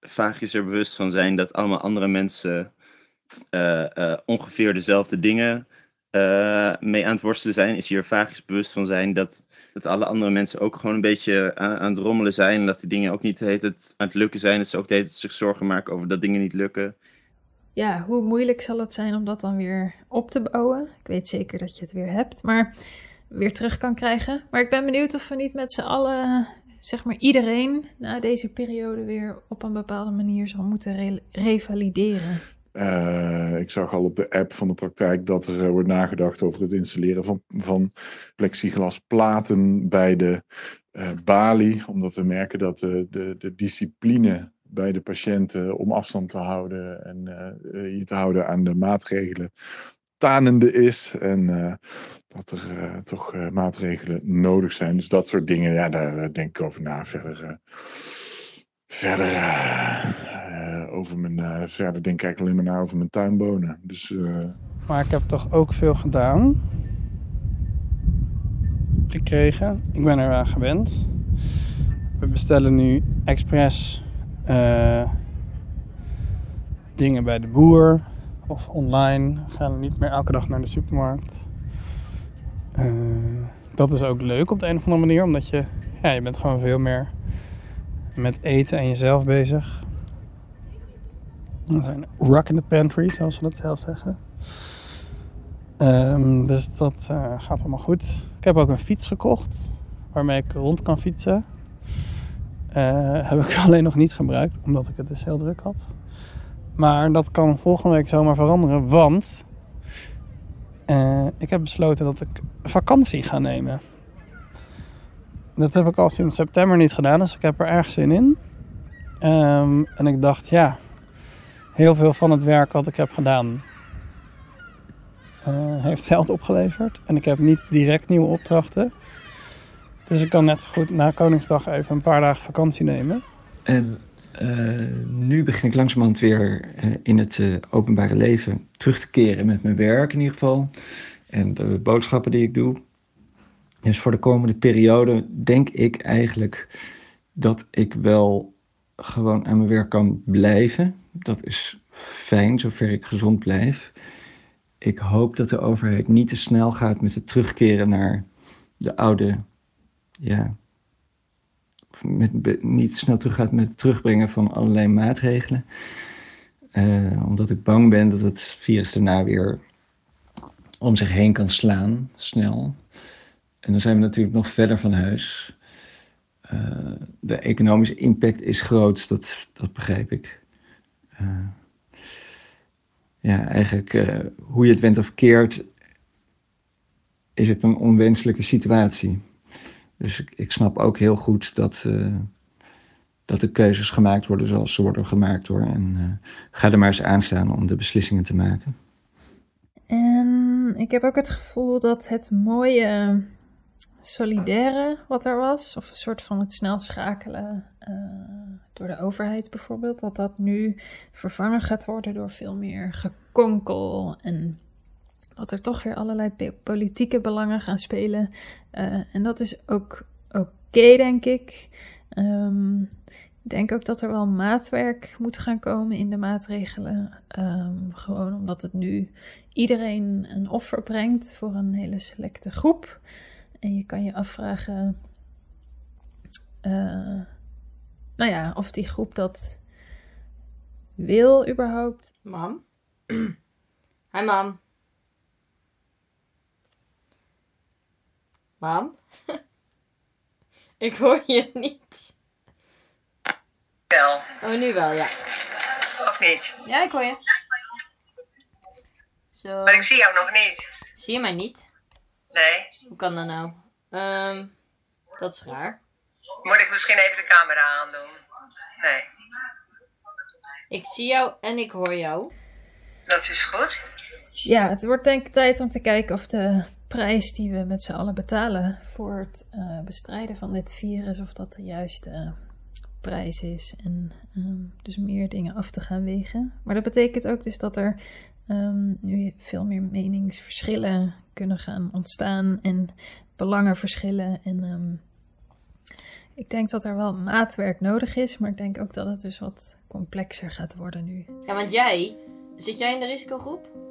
Vaagjes er bewust van zijn dat allemaal andere mensen uh, uh, ongeveer dezelfde dingen mee aan het worstelen zijn. Is hier vaagjes bewust van zijn dat, dat alle andere mensen ook gewoon een beetje aan, aan het rommelen zijn. En dat die dingen ook niet het, aan het lukken zijn. Dat ze ook de hele zich zorgen maken over dat dingen niet lukken. Ja, hoe moeilijk zal het zijn om dat dan weer op te bouwen? Ik weet zeker dat je het weer hebt, maar weer terug kan krijgen. Maar ik ben benieuwd of we niet met z'n allen zeg maar iedereen na deze periode weer op een bepaalde manier zal moeten re revalideren? Uh, ik zag al op de app van de praktijk dat er uh, wordt nagedacht over het installeren van, van plexiglasplaten bij de uh, balie. Omdat we merken dat de, de discipline bij de patiënten om afstand te houden en je te houden aan de maatregelen tanende is. En dat er toch maatregelen nodig zijn. Dus dat soort dingen, ja, daar denk ik over na. Verder, verder over mijn, verder denk ik alleen maar na over mijn tuinbonen. Dus, Maar ik heb toch ook veel gedaan. Gekregen. Ik ben er aan gewend. We bestellen nu expres dingen bij de boer of online. Gaan niet meer elke dag naar de supermarkt. Uh, dat is ook leuk op de een of andere manier, omdat je, ja, je bent gewoon veel meer met eten en jezelf bezig. We zijn rock in the pantry, zoals we dat zelf zeggen. Um, dus dat uh, gaat allemaal goed. Ik heb ook een fiets gekocht waarmee ik rond kan fietsen. Uh, heb ik alleen nog niet gebruikt, omdat ik het dus heel druk had. Maar dat kan volgende week zomaar veranderen, want uh, ik heb besloten dat ik vakantie ga nemen. Dat heb ik al sinds september niet gedaan, dus ik heb er erg zin in. Um, en ik dacht, ja, heel veel van het werk wat ik heb gedaan uh, heeft geld opgeleverd. En ik heb niet direct nieuwe opdrachten. Dus ik kan net zo goed na Koningsdag even een paar dagen vakantie nemen. En uh, nu begin ik langzamerhand weer uh, in het uh, openbare leven terug te keren met mijn werk in ieder geval. En de boodschappen die ik doe. Dus voor de komende periode denk ik eigenlijk dat ik wel gewoon aan mijn werk kan blijven. Dat is fijn, zover ik gezond blijf. Ik hoop dat de overheid niet te snel gaat met het terugkeren naar de oude, ja, met, niet snel terug gaat met het terugbrengen van allerlei maatregelen. Uh, omdat ik bang ben dat het virus daarna weer om zich heen kan slaan, snel. En dan zijn we natuurlijk nog verder van huis. Uh, de economische impact is groot, dat, dat begrijp ik. Uh, ja, eigenlijk hoe je het went of keert, is het een onwenselijke situatie. Dus ik, ik snap ook heel goed dat, dat de keuzes gemaakt worden zoals ze worden gemaakt hoor. En ga er maar eens aan staan om de beslissingen te maken. En ik heb ook het gevoel dat het mooie solidaire wat er was, of een soort van het snel schakelen uh, door de overheid bijvoorbeeld, dat dat nu vervangen gaat worden door veel meer gekonkel en dat er toch weer allerlei politieke belangen gaan spelen. Uh, en dat is ook oké, denk ik. Um, ik denk ook dat er wel maatwerk moet gaan komen in de maatregelen. Um, gewoon omdat het nu iedereen een offer brengt voor een hele selecte groep. En je kan je afvragen, uh, nou ja, of die groep dat wil überhaupt. Mam? Hi mam. Mam? Ik hoor je niet. Wel. Oh, nu wel, ja. Of niet? Ja, ik hoor je. Zo. Maar ik zie jou nog niet. Zie je mij niet? Nee. Hoe kan dat nou? Um, dat is raar. Moet ik misschien even de camera aandoen? Nee. Ik zie jou en ik hoor jou. Dat is goed. Ja, het wordt denk ik tijd om te kijken of de prijs die we met z'n allen betalen voor het uh, bestrijden van dit virus, of dat de juiste prijs is. En um, dus meer dingen af te gaan wegen. Maar dat betekent ook dus dat er um, nu veel meer meningsverschillen kunnen gaan ontstaan en belangenverschillen. En um, ik denk dat er wel maatwerk nodig is, maar ik denk ook dat het dus wat complexer gaat worden nu. Ja, want jij, zit jij in de risicogroep?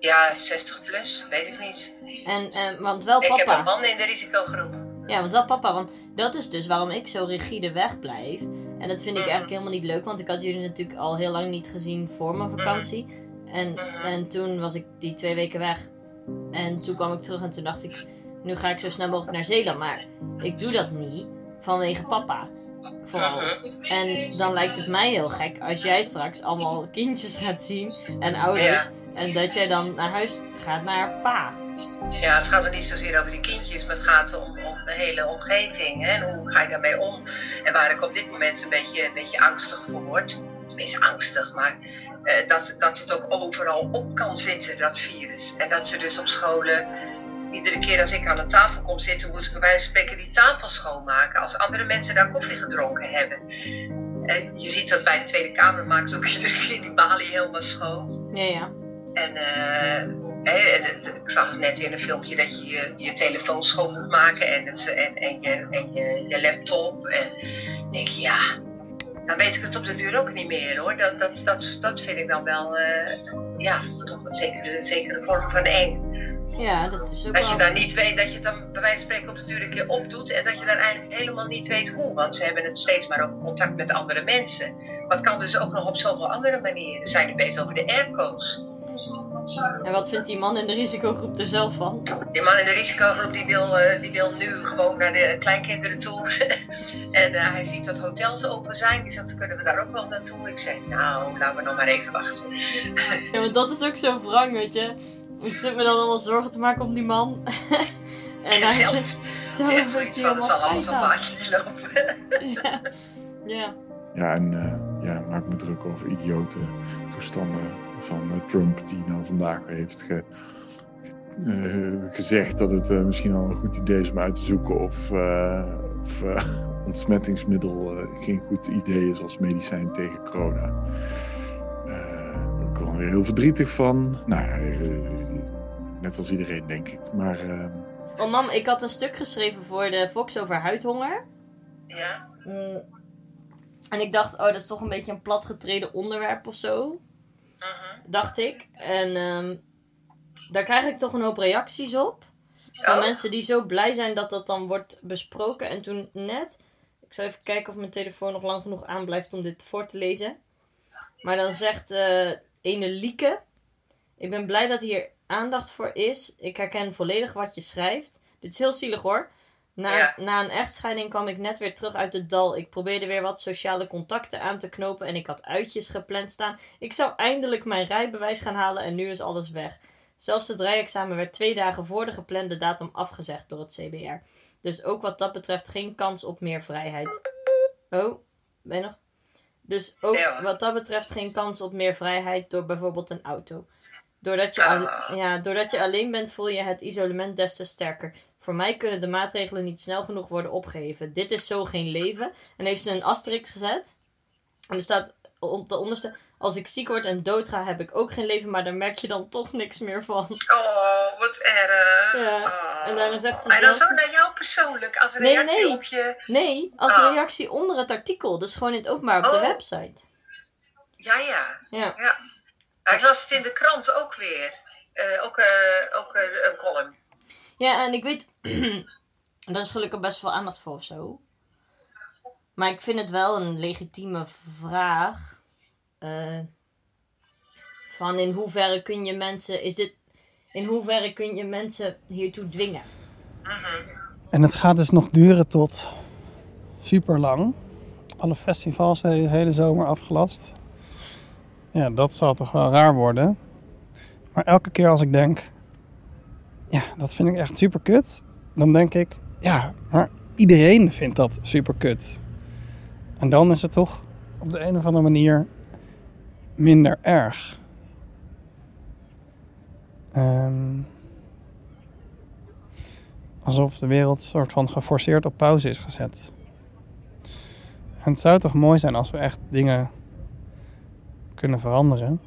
Ja, 60 plus, weet ik niet. En, want wel papa. Ik heb een man in de risicogroep. Ja, want wel papa, want dat is dus waarom ik zo rigide wegblijf. En dat vind ik eigenlijk helemaal niet leuk, want ik had jullie natuurlijk al heel lang niet gezien voor mijn vakantie. En, en toen was ik die twee weken weg. En toen kwam ik terug en toen dacht ik, nu ga ik zo snel mogelijk naar Zeeland. Maar ik doe dat niet vanwege papa. Vooral. En dan lijkt het mij heel gek als jij straks allemaal kindjes gaat zien en ouders. Ja. En dat jij dan naar huis gaat naar pa. Ja, het gaat er niet zozeer over die kindjes, maar het gaat om, om de hele omgeving. Hè? En hoe ga je daarmee om? En waar ik op dit moment een beetje, een beetje angstig voor word. Tenminste angstig, maar uh, dat, dat het ook overal op kan zitten, dat virus. En dat ze dus op scholen, iedere keer als ik aan een tafel kom zitten, moeten we bij wijze van spreken die tafel schoonmaken. Als andere mensen daar koffie gedronken hebben. En je ziet dat bij de Tweede Kamer maken ze ook iedere keer die balie helemaal schoon. Ja, ja. En, uh, en ik zag net in een filmpje dat je je, je telefoon schoon moet maken en, het, en, en, je, en je, je laptop. En denk je, ja, dan weet ik het op de duur ook niet meer hoor. Dat, dat, dat, dat vind ik dan wel, uh, ja, toch een zekere, zekere vorm van eng. Ja, dat is ook Dat je dan niet weet, dat je het dan bij wijze van spreken op de duur een keer opdoet en dat je dan eigenlijk helemaal niet weet hoe. Want ze hebben het steeds maar over contact met andere mensen. Maar het kan dus ook nog op zoveel andere manieren. Zijn nu bezig over de airco's. En wat vindt die man in de risicogroep er zelf van? Die man in de risicogroep die wil, uh, die wil nu gewoon naar de kleinkinderen toe. en uh, hij ziet dat hotels open zijn. Die zegt, kunnen we daar ook wel naartoe? Ik zeg, nou, laten we nog maar even wachten. ja, want dat is ook zo wrang, weet je. Ik zit me dan allemaal zorgen te maken om die man. en hij zelf, zelf moet hij helemaal schijt ja. ja. Ja, en uh, ja, maak me druk over idiote toestanden van uh, Trump, die nou vandaag heeft ge, uh, gezegd dat het uh, misschien al een goed idee is om uit te zoeken of, of ontsmettingsmiddel geen goed idee is als medicijn tegen corona. Daar ben ik wel weer heel verdrietig van. Nou, net als iedereen, denk ik. Maar. Oh, mam, ik had een stuk geschreven voor de Fox over huidhonger. Ja. Mm. En ik dacht, oh, dat is toch een beetje een platgetreden onderwerp of zo. Dacht ik. En ehm, daar krijg ik toch een hoop reacties op. Van Oh. mensen die zo blij zijn dat dat dan wordt besproken. En toen net, ik zal even kijken of mijn telefoon nog lang genoeg aanblijft om dit voor te lezen. Maar dan zegt eh ene Lieke. Ik ben blij dat hier aandacht voor is. Ik herken volledig wat je schrijft. Dit is heel zielig hoor. Na, na een echtscheiding kwam ik net weer terug uit het dal. Ik probeerde weer wat sociale contacten aan te knopen en ik had uitjes gepland staan. Ik zou eindelijk mijn rijbewijs gaan halen en nu is alles weg. Zelfs het rijexamen werd twee dagen voor de geplande datum afgezegd door het CBR. Dus ook wat dat betreft geen kans op meer vrijheid. Oh, ben je nog? Dus ook wat dat betreft geen kans op meer vrijheid door bijvoorbeeld een auto. Doordat je, al- ja, doordat je alleen bent voel je het isolement des te sterker. Voor mij kunnen de maatregelen niet snel genoeg worden opgeheven. Dit is zo geen leven. En heeft ze een asterix gezet. En er staat op de onderste... Als ik ziek word en doodga heb ik ook geen leven, maar daar merk je dan toch niks meer van. Oh, wat erg. Ja. En daarna zegt ze En dan zo naar jou persoonlijk, als reactie nee. op je... Nee, als Ah. reactie onder het artikel. Dus gewoon in het openbaar op de Oh. website. Ja, ja. Ja. ja. Ja, Ik las het in de krant ook weer. Eh, ook eh, ook eh, een column. Ja, en ik weet... daar is gelukkig best veel aandacht voor of zo. Maar ik vind het wel een legitieme vraag. eh, van in hoeverre kun je mensen... Is dit... In hoeverre kun je mensen hiertoe dwingen? En het gaat dus nog duren tot super lang. Alle festivals de hele zomer afgelast. Ja, dat zal toch wel raar worden. Maar elke keer als ik denk, ja, dat vind ik echt super kut. Dan denk ik, ja, maar iedereen vindt dat super kut. En dan is het toch op de een of andere manier minder erg. Ehm, alsof de wereld soort van geforceerd op pauze is gezet. En het zou toch mooi zijn als we echt dingen kunnen veranderen.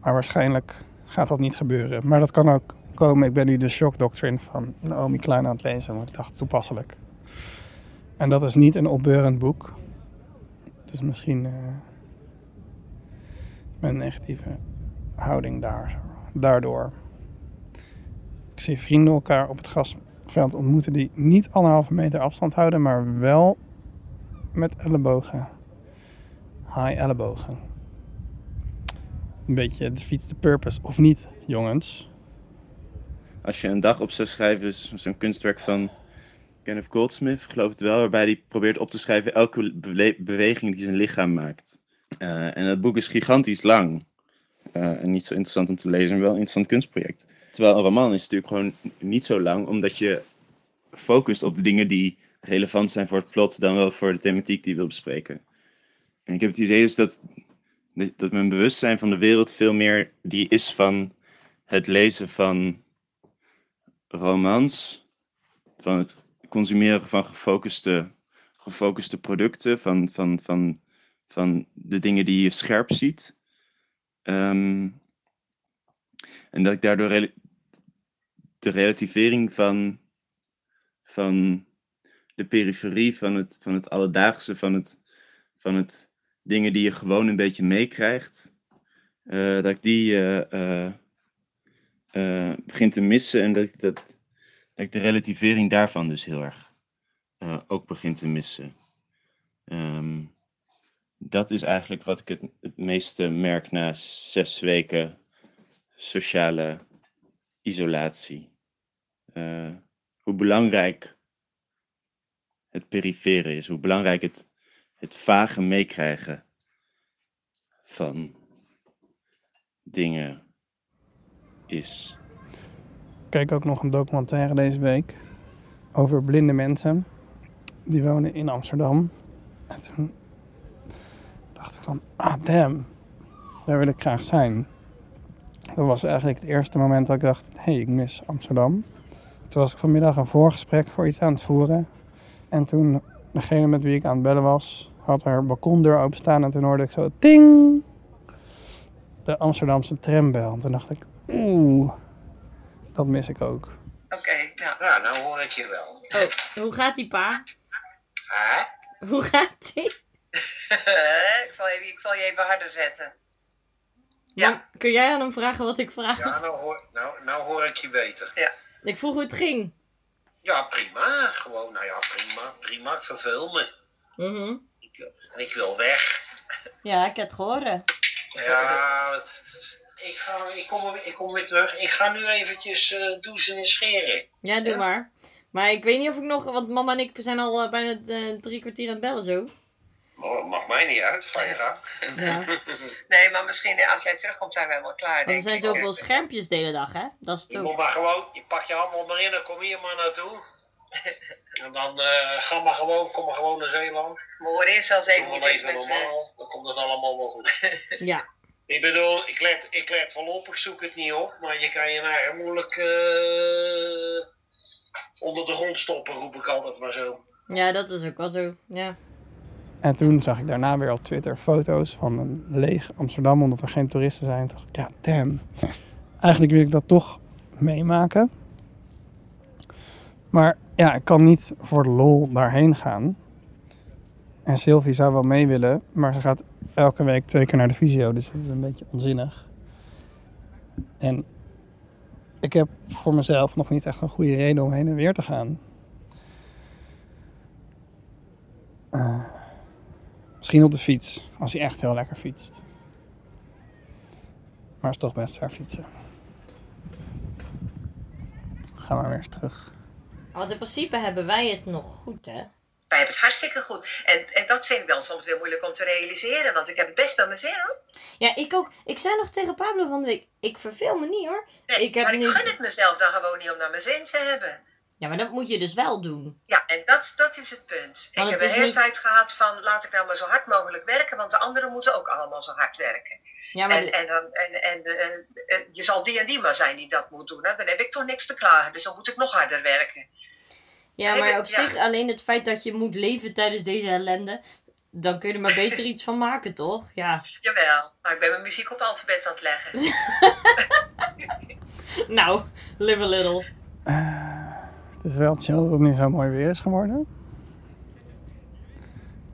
Maar waarschijnlijk gaat dat niet gebeuren. Maar dat kan ook komen. Ik ben nu de Shock Doctrine van Naomi Klein aan het lezen. Want ik dacht toepasselijk. En dat is niet een opbeurend boek. Dus misschien eh, mijn negatieve houding daar, daardoor. Ik zie vrienden elkaar op het grasveld ontmoeten die niet anderhalve meter afstand houden, maar wel met ellebogen. High ellebogen. Een beetje defeats the purpose, of niet, jongens? Als je een dag op zou schrijven, is zo'n kunstwerk van Kenneth Goldsmith, geloof het wel, waarbij hij probeert op te schrijven elke bewe- beweging die zijn lichaam maakt. Eh, en dat boek is gigantisch lang. Eh, en niet zo interessant om te lezen, maar wel een interessant kunstproject. Terwijl een roman is natuurlijk gewoon niet zo lang, omdat je focust op de dingen die relevant zijn voor het plot, dan wel voor de thematiek die je wil bespreken. En ik heb het idee dus dat, dat mijn bewustzijn van de wereld veel meer die is van het lezen van romans, van het consumeren van gefocuste, gefocuste producten, van, van, van, van de dingen die je scherp ziet. Ehm, en dat ik daardoor de relativering van, van de periferie, van het, van het alledaagse, van het, van het dingen die je gewoon een beetje meekrijgt, eh, dat ik die eh, eh, eh, begin te missen en dat ik, dat, dat ik de relativering daarvan dus heel erg ook begin te missen. Ehm, dat is eigenlijk wat ik het, meeste merk na zes weken sociale isolatie. Hoe belangrijk het perifere is, hoe belangrijk het, het vage meekrijgen van dingen is. Ik keek ook nog een documentaire deze week over blinde mensen. Die wonen in Amsterdam. En toen dacht ik van, ah damn, daar wil ik graag zijn. Dat was eigenlijk het eerste moment dat ik dacht, hé, hey, ik mis Amsterdam. Toen was ik vanmiddag een voorgesprek voor iets aan het voeren. En toen degene met wie ik aan het bellen was, had haar balkondeur openstaan. En toen hoorde ik zo, ting, de Amsterdamse trambel. En toen dacht ik, oeh, dat mis ik ook. Oké, nou, nou, nou hoor ik je wel. Oh, hoe gaat die pa? Hè? Hoe gaat ie? ik, zal even, ik zal je even harder zetten. Ja. Kun jij aan hem vragen wat ik vraag? Ja, nou hoor, nou, nou hoor ik je beter. Ja. Ik vroeg hoe het ging. Ja, prima. Gewoon, nou ja, prima. Prima, ik verveel me. Mhm. Ik, en ik wil weg. Ja, ik heb het gehoord. Ja, ik, ga, ik, kom, ik kom weer terug. Ik ga nu eventjes eh douchen en scheren. Ja, doe maar. Maar ik weet niet of ik nog... Want mama en ik zijn al eh, bijna eh, drie kwartier aan het bellen zo. Oh, mag mij niet uit. Ga je gang. Ja. Nee, maar misschien als jij terugkomt zijn we helemaal klaar. Want er zijn ik. zoveel schermpjes de hele dag, hè? Dat is het Je moet maar gewoon, je pak je handel maar in en kom hier maar naartoe. En dan eh, ga maar gewoon, kom maar gewoon naar Zeeland. We horen eerst zelfs even maar even met... eh, normaal, dan komt het allemaal wel goed. Ja. Ik bedoel, ik let, ik let wel op, ik zoek het niet op, maar je kan je eigen moeilijk eh, onder de grond stoppen, roep ik altijd maar zo. Ja, dat is ook wel zo. Ja. En toen zag ik daarna weer op Twitter foto's van een leeg Amsterdam, omdat er geen toeristen zijn. Toen dacht ik, ja, damn. Eigenlijk wil ik dat toch meemaken. Maar ja, ik kan niet voor de lol daarheen gaan. En Sylvie zou wel mee willen, maar ze gaat elke week twee keer naar de fysio. Dus dat is een beetje onzinnig. En ik heb voor mezelf nog niet echt een goede reden om heen en weer te gaan. Eh, misschien op de fiets, als hij echt heel lekker fietst. Maar het is toch best ver fietsen. Ga maar weer eens terug. Want in principe hebben wij het nog goed, hè? Wij hebben het hartstikke goed. En, en dat vind ik dan soms weer moeilijk om te realiseren, want ik heb het best bij mijn zin. hoor. Ja, ik ook. Ik zei nog tegen Pablo van de week, ik verveel me niet hoor. Nee, ik heb maar ik nu... gun het mezelf dan gewoon niet om naar mijn zin te hebben. Ja, maar dat moet je dus wel doen. Ja, en dat, dat is het punt. Want ik heb is hele niet- tijd gehad van laat ik nou maar zo hard mogelijk werken, want de anderen moeten ook allemaal zo hard werken. Ja, maar en de- en, dan, en, en eh, eh, je zal die en die maar zijn die dat moet doen. Hè? Dan heb ik toch niks te klagen, dus dan moet ik nog harder werken. Ja, Nee, maar op ja. zich alleen het feit dat je moet leven tijdens deze ellende, dan kun je er maar beter iets van maken, toch? Ja. Jawel, maar ik ben mijn muziek op alfabet aan het leggen. Nou, live a little. Het is wel chill dat het nu zo mooi weer is geworden.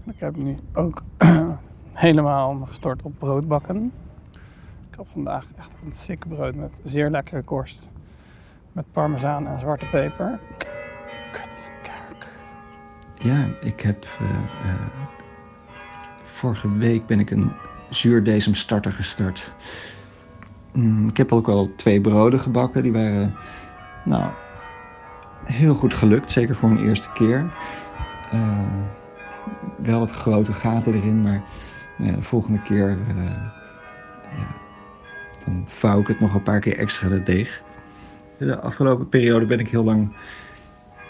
Ik heb nu ook helemaal gestort op broodbakken. Ik had vandaag echt een sick brood met zeer lekkere korst. Met parmezaan en zwarte peper. Kut. Ja, ik heb. eh, eh, vorige week ben ik een zuurdesem starter gestart. Mm, ik heb ook al twee broden gebakken. Die waren. Nou. Heel goed gelukt, zeker voor mijn eerste keer. Eh, wel wat grote gaten erin, maar ja, de volgende keer. eh, ja, dan vouw ik het nog een paar keer extra, de deeg. De afgelopen periode ben ik heel lang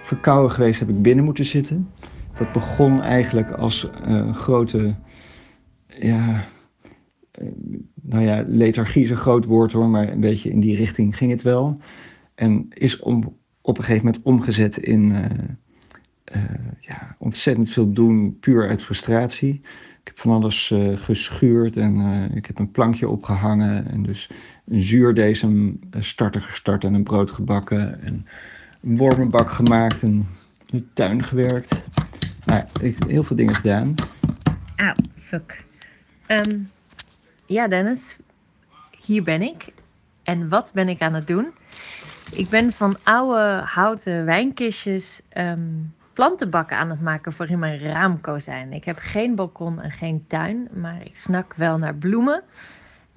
verkouden geweest, heb ik binnen moeten zitten. Dat begon eigenlijk als eh, grote, ja, eh, nou ja, lethargie is een groot woord hoor, maar een beetje in die richting ging het wel. En is om, op een gegeven moment omgezet in eh, eh, ja, ontzettend veel doen, puur uit frustratie. Ik heb van alles eh, geschuurd en ik heb een plankje opgehangen en dus een zuurdesem starter gestart en een brood gebakken en een wormenbak gemaakt en in de tuin gewerkt. Nou, ja, ik heb heel veel dingen gedaan. Auw, fuck. Ehm, ja, Dennis. Hier ben ik. En wat ben ik aan het doen? Ik ben van oude houten wijnkistjes ehm, plantenbakken aan het maken voor in mijn raamkozijn. Ik heb geen balkon en geen tuin, maar ik snak wel naar bloemen.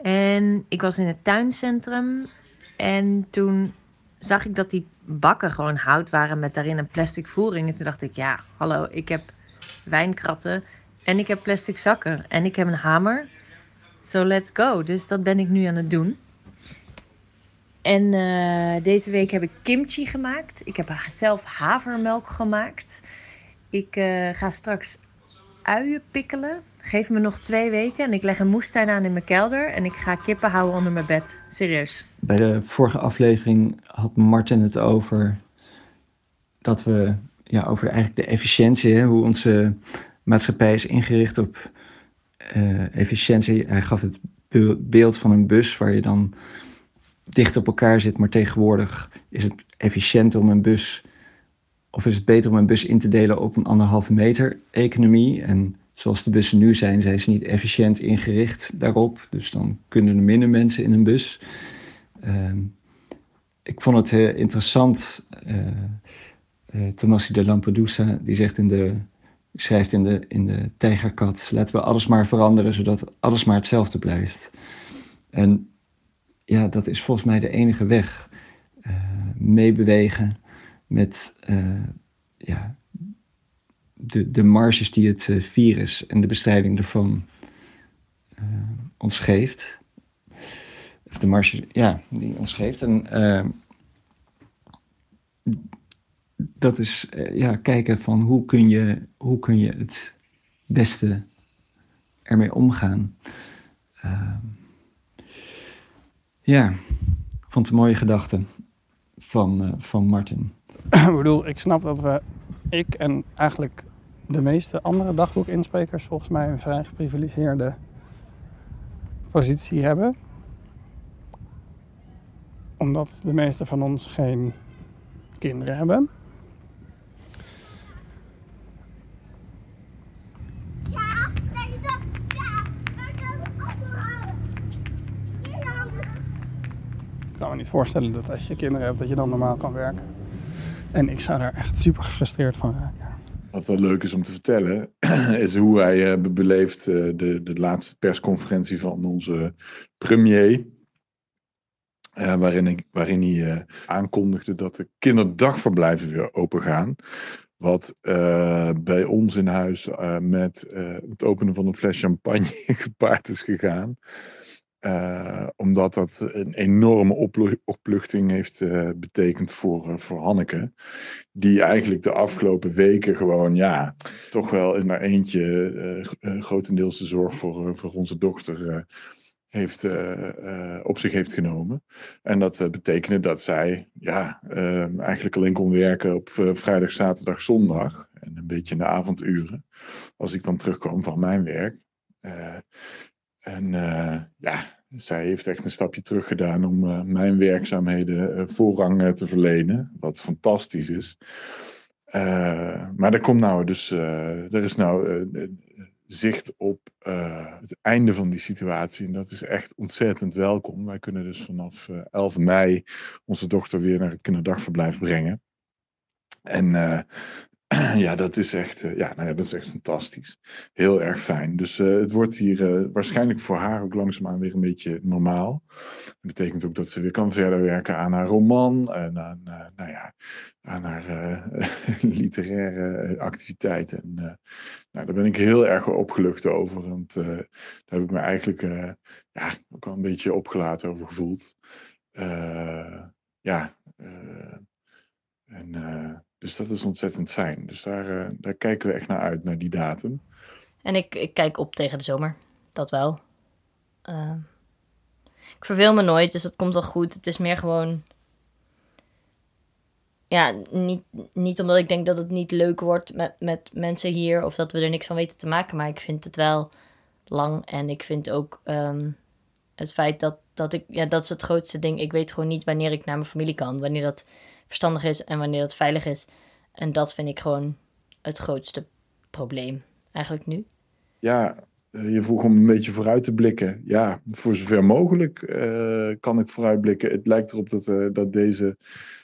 En ik was in het tuincentrum en toen zag ik dat die bakken gewoon hout waren met daarin een plastic voering. En toen dacht ik, ja, hallo, ik heb wijnkratten en ik heb plastic zakken en ik heb een hamer. So let's go. Dus dat ben ik nu aan het doen. En eh, deze week heb ik kimchi gemaakt. Ik heb zelf havermelk gemaakt. Ik eh, ga straks uien pikkelen. Geef me nog twee weken en ik leg een moestuin aan in mijn kelder. En ik ga kippen houden onder mijn bed. Serieus. Bij de vorige aflevering had Martin het over dat we, ja, over eigenlijk de efficiëntie, hoe onze maatschappij is ingericht op eh, efficiëntie. Hij gaf het be- beeld van een bus waar je dan dicht op elkaar zit, maar tegenwoordig is het efficiënt om een bus of is het beter om een bus in te delen op een anderhalve meter economie? En zoals de bussen nu zijn, zijn ze niet efficiënt ingericht daarop. Dus dan kunnen er minder mensen in een bus. Ehm, ik vond het heel interessant. Uh, uh, de Lampedusa, die zegt in de, schrijft in de, in de Tijgerkat: laten we alles maar veranderen, zodat alles maar hetzelfde blijft. En ja, dat is volgens mij de enige weg. Uh, meebewegen met ja, de, de marges die het virus en de bestrijding ervan ons geeft de marge, ja, die ons geeft. En dat is ja, kijken van hoe kun, je, hoe kun je het beste ermee omgaan. Ja, ik vond het een mooie gedachte van, uh, van Martin. ik bedoel, ik snap dat we, ik en eigenlijk de meeste andere dagboekinsprekers volgens mij een vrij geprivilegeerde positie hebben omdat de meeste van ons geen kinderen hebben. Kan me niet voorstellen dat als je kinderen hebt, dat je dan normaal kan werken. En ik zou daar echt super gefrustreerd van raken. Wat wel leuk is om te vertellen, is hoe wij hebben beleefd eh, de, de laatste persconferentie van onze premier. Uh, waarin, ik, waarin hij aankondigde dat de kinderdagverblijven weer open gaan. Wat bij ons in huis met het openen van een fles champagne gepaard is gegaan. Omdat dat een enorme opluchting heeft betekend voor, voor Hanneke. Die eigenlijk de afgelopen weken gewoon, ja, toch wel in haar eentje grotendeels de zorg voor, voor onze dochter heeft, uh, op zich heeft genomen. En dat uh, betekende dat zij ja, ehm, eigenlijk alleen kon werken op vrijdag, zaterdag, zondag. En een beetje in de avonduren. Als ik dan terugkwam van mijn werk. En ja, zij heeft echt een stapje terug gedaan om mijn werkzaamheden voorrang te verlenen. Wat fantastisch is. maar er komt nou dus, er is nou zicht op het einde van die situatie. En dat is echt ontzettend welkom. Wij kunnen dus vanaf uh, eh, 11 mei onze dochter weer naar het kinderdagverblijf brengen. En ja, dat is echt, ja, nou dat is echt fantastisch. Heel erg fijn. Dus het wordt hier waarschijnlijk voor haar ook langzaamaan weer een beetje normaal. Dat betekent ook dat ze weer kan verder werken aan haar roman en aan, nou ja, aan haar literaire activiteiten. En, nou, daar ben ik heel erg opgelucht over. Want daar heb ik me eigenlijk ja, ook al een beetje opgelaten over gevoeld. Ja, en, dus dat is ontzettend fijn. Dus daar, daar kijken we echt naar uit, naar die datum. En ik, ik kijk op tegen de zomer. Dat wel. ik verveel me nooit, dus dat komt wel goed. Het is meer gewoon ja, niet, niet omdat ik denk dat het niet leuk wordt met, met mensen hier of dat we er niks van weten te maken, maar ik vind het wel lang en ik vind ook um, het feit dat, dat ik, ja, dat is het grootste ding. Ik weet gewoon niet wanneer ik naar mijn familie kan, wanneer dat verstandig is en wanneer dat veilig is. En dat vind ik gewoon het grootste probleem eigenlijk nu. Ja, eh, je vroeg om een beetje vooruit te blikken. Ja, voor zover mogelijk uh, kan ik vooruitblikken. Het lijkt erop dat, uh, dat deze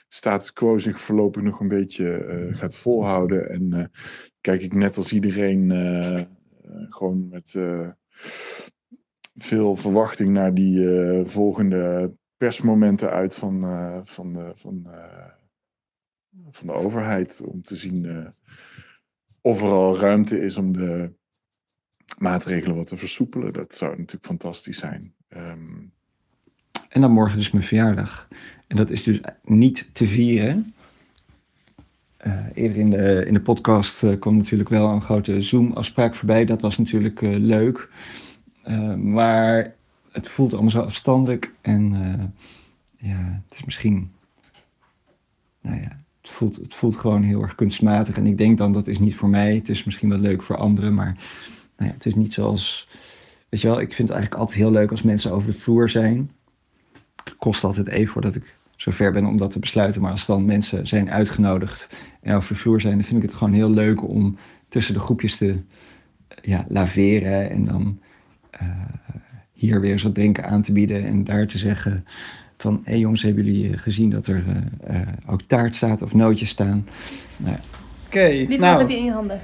status quo zich voorlopig nog een beetje gaat volhouden. En kijk ik net als iedereen gewoon met veel verwachting naar die volgende persmomenten uit van, van, van, van de overheid. Om te zien of er al ruimte is om de maatregelen wat te versoepelen. Dat zou natuurlijk fantastisch zijn. Um, en dan morgen dus mijn verjaardag. En dat is dus niet te vieren. Uh, eerder in de, in de podcast uh, kwam natuurlijk wel een grote Zoom-afspraak voorbij. Dat was natuurlijk leuk. maar het voelt allemaal zo afstandelijk. En ja, het is misschien. Nou ja, het voelt, het voelt gewoon heel erg kunstmatig. En ik denk dan dat is niet voor mij. Het is misschien wel leuk voor anderen. Maar nou ja, het is niet zoals. Weet je wel, ik vind het eigenlijk altijd heel leuk als mensen over de vloer zijn kost altijd even voordat ik zover ben om dat te besluiten. Maar als dan mensen zijn uitgenodigd en over de vloer zijn, dan vind ik het gewoon heel leuk om tussen de groepjes te ja, laveren en dan eh, hier weer eens wat drinken aan te bieden en daar te zeggen van hé hey jongens, hebben jullie eh, gezien dat er uh, ook taart staat of nootjes staan? Nou, ja. Oké, okay, nou, wat heb je in je handen?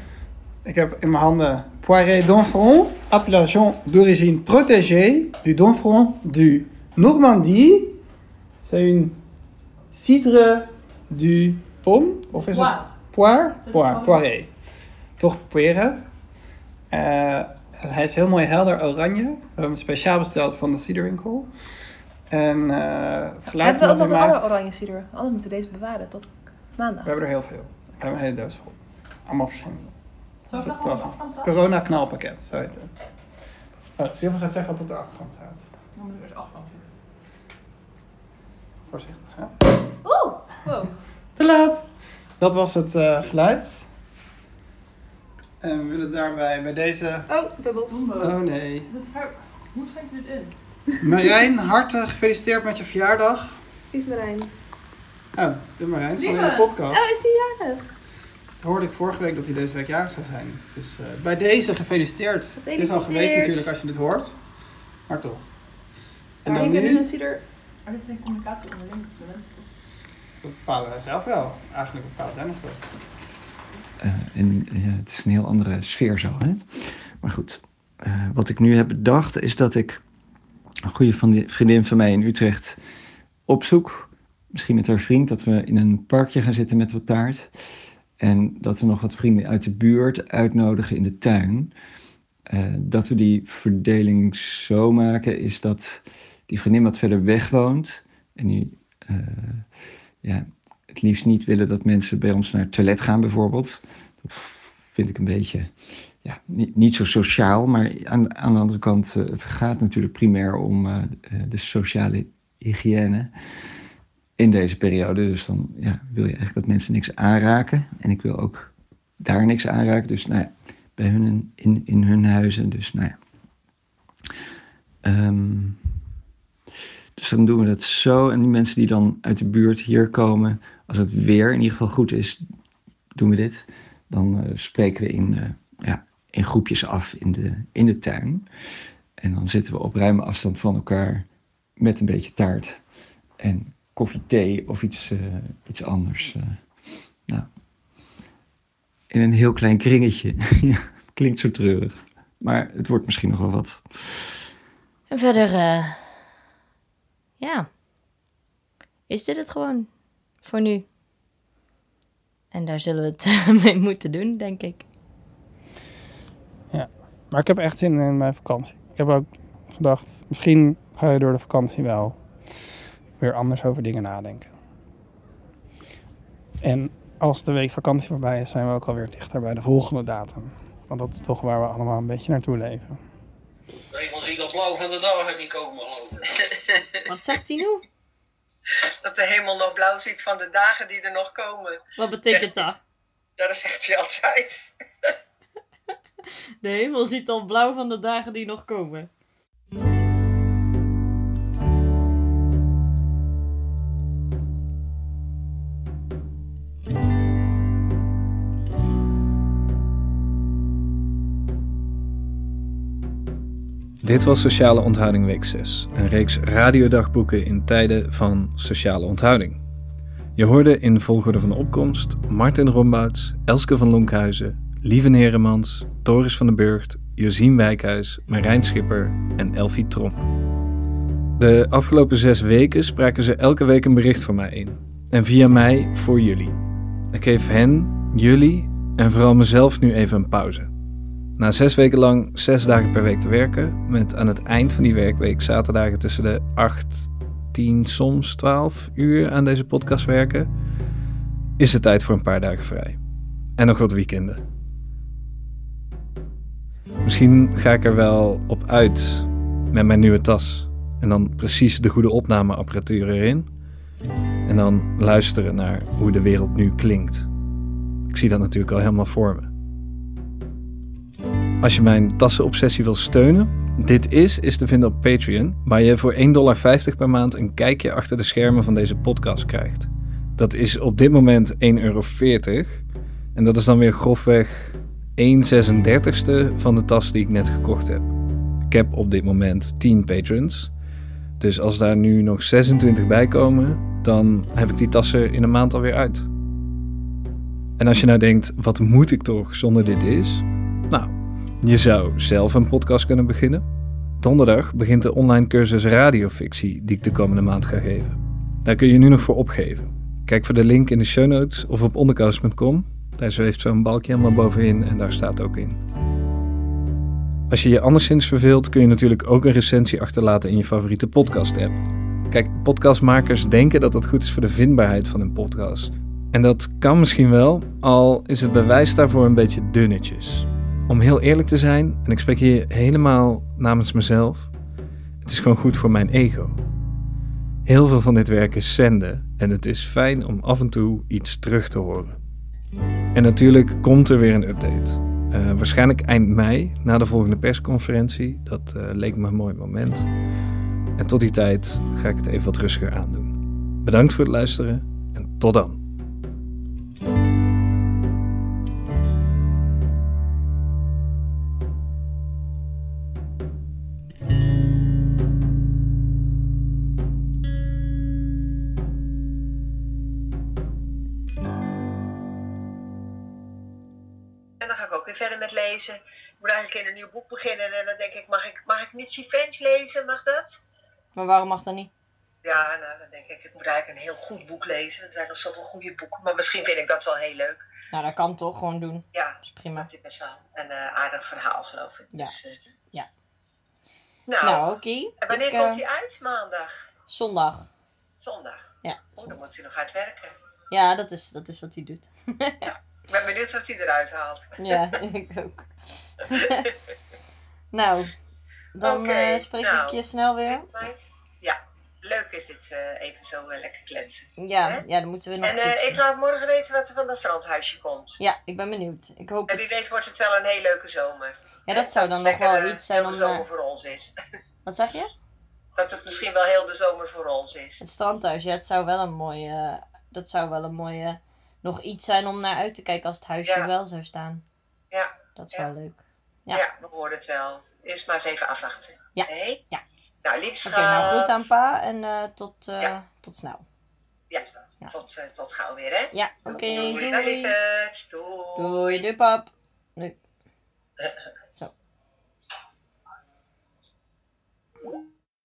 ik heb in mijn handen Poiré d'Enfront, appellation d'origine protégée du d'Enfront du Normandie. C'est une cidre du pomme, of is het poire? Poire, poiré. Toch. Uh, hij is heel mooi helder oranje. We hebben hem speciaal besteld van de ciderwinkel. En uh, het geluid Hebben we ook dat hij nog een andere oranje cider? Anders moeten we deze bewaren tot maandag. We hebben er heel veel. Ik heb een hele doos vol. Allemaal verschillende. Dat is ook afpakken? corona knalpakket, zo heet het. Oh, Silver gaat zeggen wat op de achtergrond staat. Dan moet ik eerst afstand. Voorzichtig, hè? Oeh! Wow. Te laat! Dat was het eh, geluid. En we willen daarbij bij deze... Oh, bubbels. Oh nee. Hoe schenk je dit in? Marijn, hartelijk gefeliciteerd met je verjaardag. Is Marijn. Oh, de Marijn van de podcast. Oh, is hij jarig? Hoorde ik vorige week dat hij deze week jarig zou zijn. Dus eh, bij deze gefeliciteerd. Het is al geweest Gefeliciteerd. natuurlijk als je dit hoort. Maar toch. En Maar dan ik ben nu nu, een cider... Er zit geen communicatie onderling de mensen. dat bepalen wij zelf wel. Eigenlijk bepaalt Dennis dat. Eh, en ja, het is een heel andere sfeer zo. Hè? Maar goed, eh, wat ik nu heb bedacht is dat ik een goede vriendin van mij in Utrecht opzoek. Misschien met haar vriend, dat we in een parkje gaan zitten met wat taart. En dat we nog wat vrienden uit de buurt uitnodigen in de tuin. Eh, dat we die verdeling zo maken, is dat die vriendin wat verder weg woont. En die eh, ja, het liefst niet willen dat mensen bij ons naar het toilet gaan, bijvoorbeeld. Dat vind ik een beetje ja, niet, niet zo sociaal. Maar aan, aan de andere kant, eh, het gaat natuurlijk primair om eh, eh, de sociale hygiëne in deze periode. Dus dan ja, wil je eigenlijk dat mensen niks aanraken. En ik wil ook daar niks aanraken. Dus nou ja, bij hun in, in, hun huizen. Dus nou ja. Ehm, dus dan doen we dat zo. En die mensen die dan uit de buurt hier komen, als het weer in ieder geval goed is, doen we dit. Dan eh, spreken we in, ja, in groepjes af in de, in de tuin. En dan zitten we op ruime afstand van elkaar met een beetje taart en koffie, thee of iets, eh, iets anders. eh. nou, in een heel klein kringetje. klinkt zo treurig. Maar het wordt misschien nog wel wat. En verder, eh, ja, is dit het gewoon voor nu. En daar zullen we het mee moeten doen, denk ik. Maar ik heb echt zin in mijn vakantie. Ik heb ook gedacht, misschien ga je door de vakantie wel weer anders over dingen nadenken. En als de week vakantie voorbij is, zijn we ook alweer dichter bij de volgende datum. Want dat is toch waar we allemaal een beetje naartoe leven. Nee, dan zie dat blauw van de dagen niet komen. Wat zegt hij nu? Dat de hemel nog blauw ziet van de dagen die er nog komen. Wat betekent dat? Dat zegt hij altijd. De hemel ziet al blauw van de dagen die nog komen. Dit was Sociale Onthouding Week 6, een reeks radiodagboeken in tijden van sociale onthouding. Je hoorde in volgorde van opkomst Martin Rombouts, Elske van Lonkhuizen, Lieve Neremans, Doris van den Burgt, Josien Wijkhuis, Marijn Schipper en Elfie Tromp. De afgelopen zes weken spraken ze elke week een bericht voor mij in. En via mij voor jullie. Ik geef hen, jullie en vooral mezelf nu even een pauze. Na zes weken lang zes dagen per week te werken, met aan het eind van die werkweek zaterdagen tussen de 8, 10, soms 12 uur aan deze podcast werken, is het tijd voor een paar dagen vrij. En nog wat weekenden. Misschien ga ik er wel op uit met mijn nieuwe tas. En dan precies de goede opnameapparatuur erin. En dan luisteren naar hoe de wereld nu klinkt. Ik zie dat natuurlijk al helemaal voor me. Als je mijn tassenobsessie wil steunen, Dit is is te vinden op Patreon, waar je voor 1,50 dollar per maand een kijkje achter de schermen van deze podcast krijgt. Dat is op dit moment 1,40 euro. En dat is dan weer grofweg 1 36ste van de tas die ik net gekocht heb. Ik heb op dit moment 10 patrons. Dus als daar nu nog 26 bij komen, dan heb ik die tassen in een maand alweer uit. En als je nou denkt, wat moet ik toch zonder dit is? Nou, je zou zelf een podcast kunnen beginnen. Donderdag begint de online cursus radiofictie die ik de komende maand ga geven. Daar kun je nu nog voor opgeven. Kijk voor de link in de show notes of op onderkast.com. Daar zweeft zo'n balkje helemaal bovenin en daar staat ook in. Als je je anderszins verveelt, kun je natuurlijk ook een recensie achterlaten in je favoriete podcast-app. Kijk, podcastmakers denken dat dat goed is voor de vindbaarheid van hun podcast. En dat kan misschien wel, al is het bewijs daarvoor een beetje dunnetjes. Om heel eerlijk te zijn, en ik spreek hier helemaal namens mezelf, het is gewoon goed voor mijn ego. Heel veel van dit werk is zenden en het is fijn om af en toe iets terug te horen. En natuurlijk komt er weer een update. Uh, waarschijnlijk eind mei, na de volgende persconferentie. Dat uh, leek me een mooi moment. En tot die tijd ga ik het even wat rustiger aandoen. Bedankt voor het luisteren en tot dan. Boek beginnen. En dan denk ik, mag ik, mag ik niet See French lezen? Mag dat? Maar waarom mag dat niet? Ja, nou, dan denk ik, ik moet eigenlijk een heel goed boek lezen. Er zijn nog zoveel goede boeken. Maar misschien vind ik dat wel heel leuk. Nou, dat kan toch gewoon doen. Ja, dat is prima. Dat is best wel een uh, aardig verhaal, geloof ik. Ja. Dus, uh, ja. Nou, nou oké. Okay. En wanneer ik, komt hij uit? Maandag? Zondag. Zondag? Ja. Oh, dan moet hij nog uitwerken. Ja, dat is, dat is wat hij doet. ja. Ik ben benieuwd wat hij eruit haalt. ja, ik ook. nou, dan okay, spreek nou, ik je snel weer. Ja, leuk is dit uh, even zo uh, lekker kletsen. Ja, hè? ja, dan moeten we nog En ik laat morgen weten wat er van dat strandhuisje komt. Ja, ik ben benieuwd. Ik hoop en wie het. weet wordt het wel een heel leuke zomer. Ja, dat zou dan nog wel iets zijn om... de zomer voor ons is. Wat zeg je? Dat het misschien wel heel de zomer voor ons is. Het strandhuis, ja, het zou wel een mooie... Dat zou wel een mooie... Nog iets zijn om naar uit te kijken als het huisje ja. wel zou staan. Ja. Dat is ja. wel leuk. Ja. ja, we horen het wel. Eerst maar eens even afwachten. Ja. Nee? Ja. Nou, lief schat. Oké, nou goed aan pa en uh, tot, uh, ja. tot snel. Ja, ja. Tot, uh, tot gauw weer, hè? Ja, oké, okay, doei. Doei. Doei. Doei. Doei, doei pap. Doei. Zo.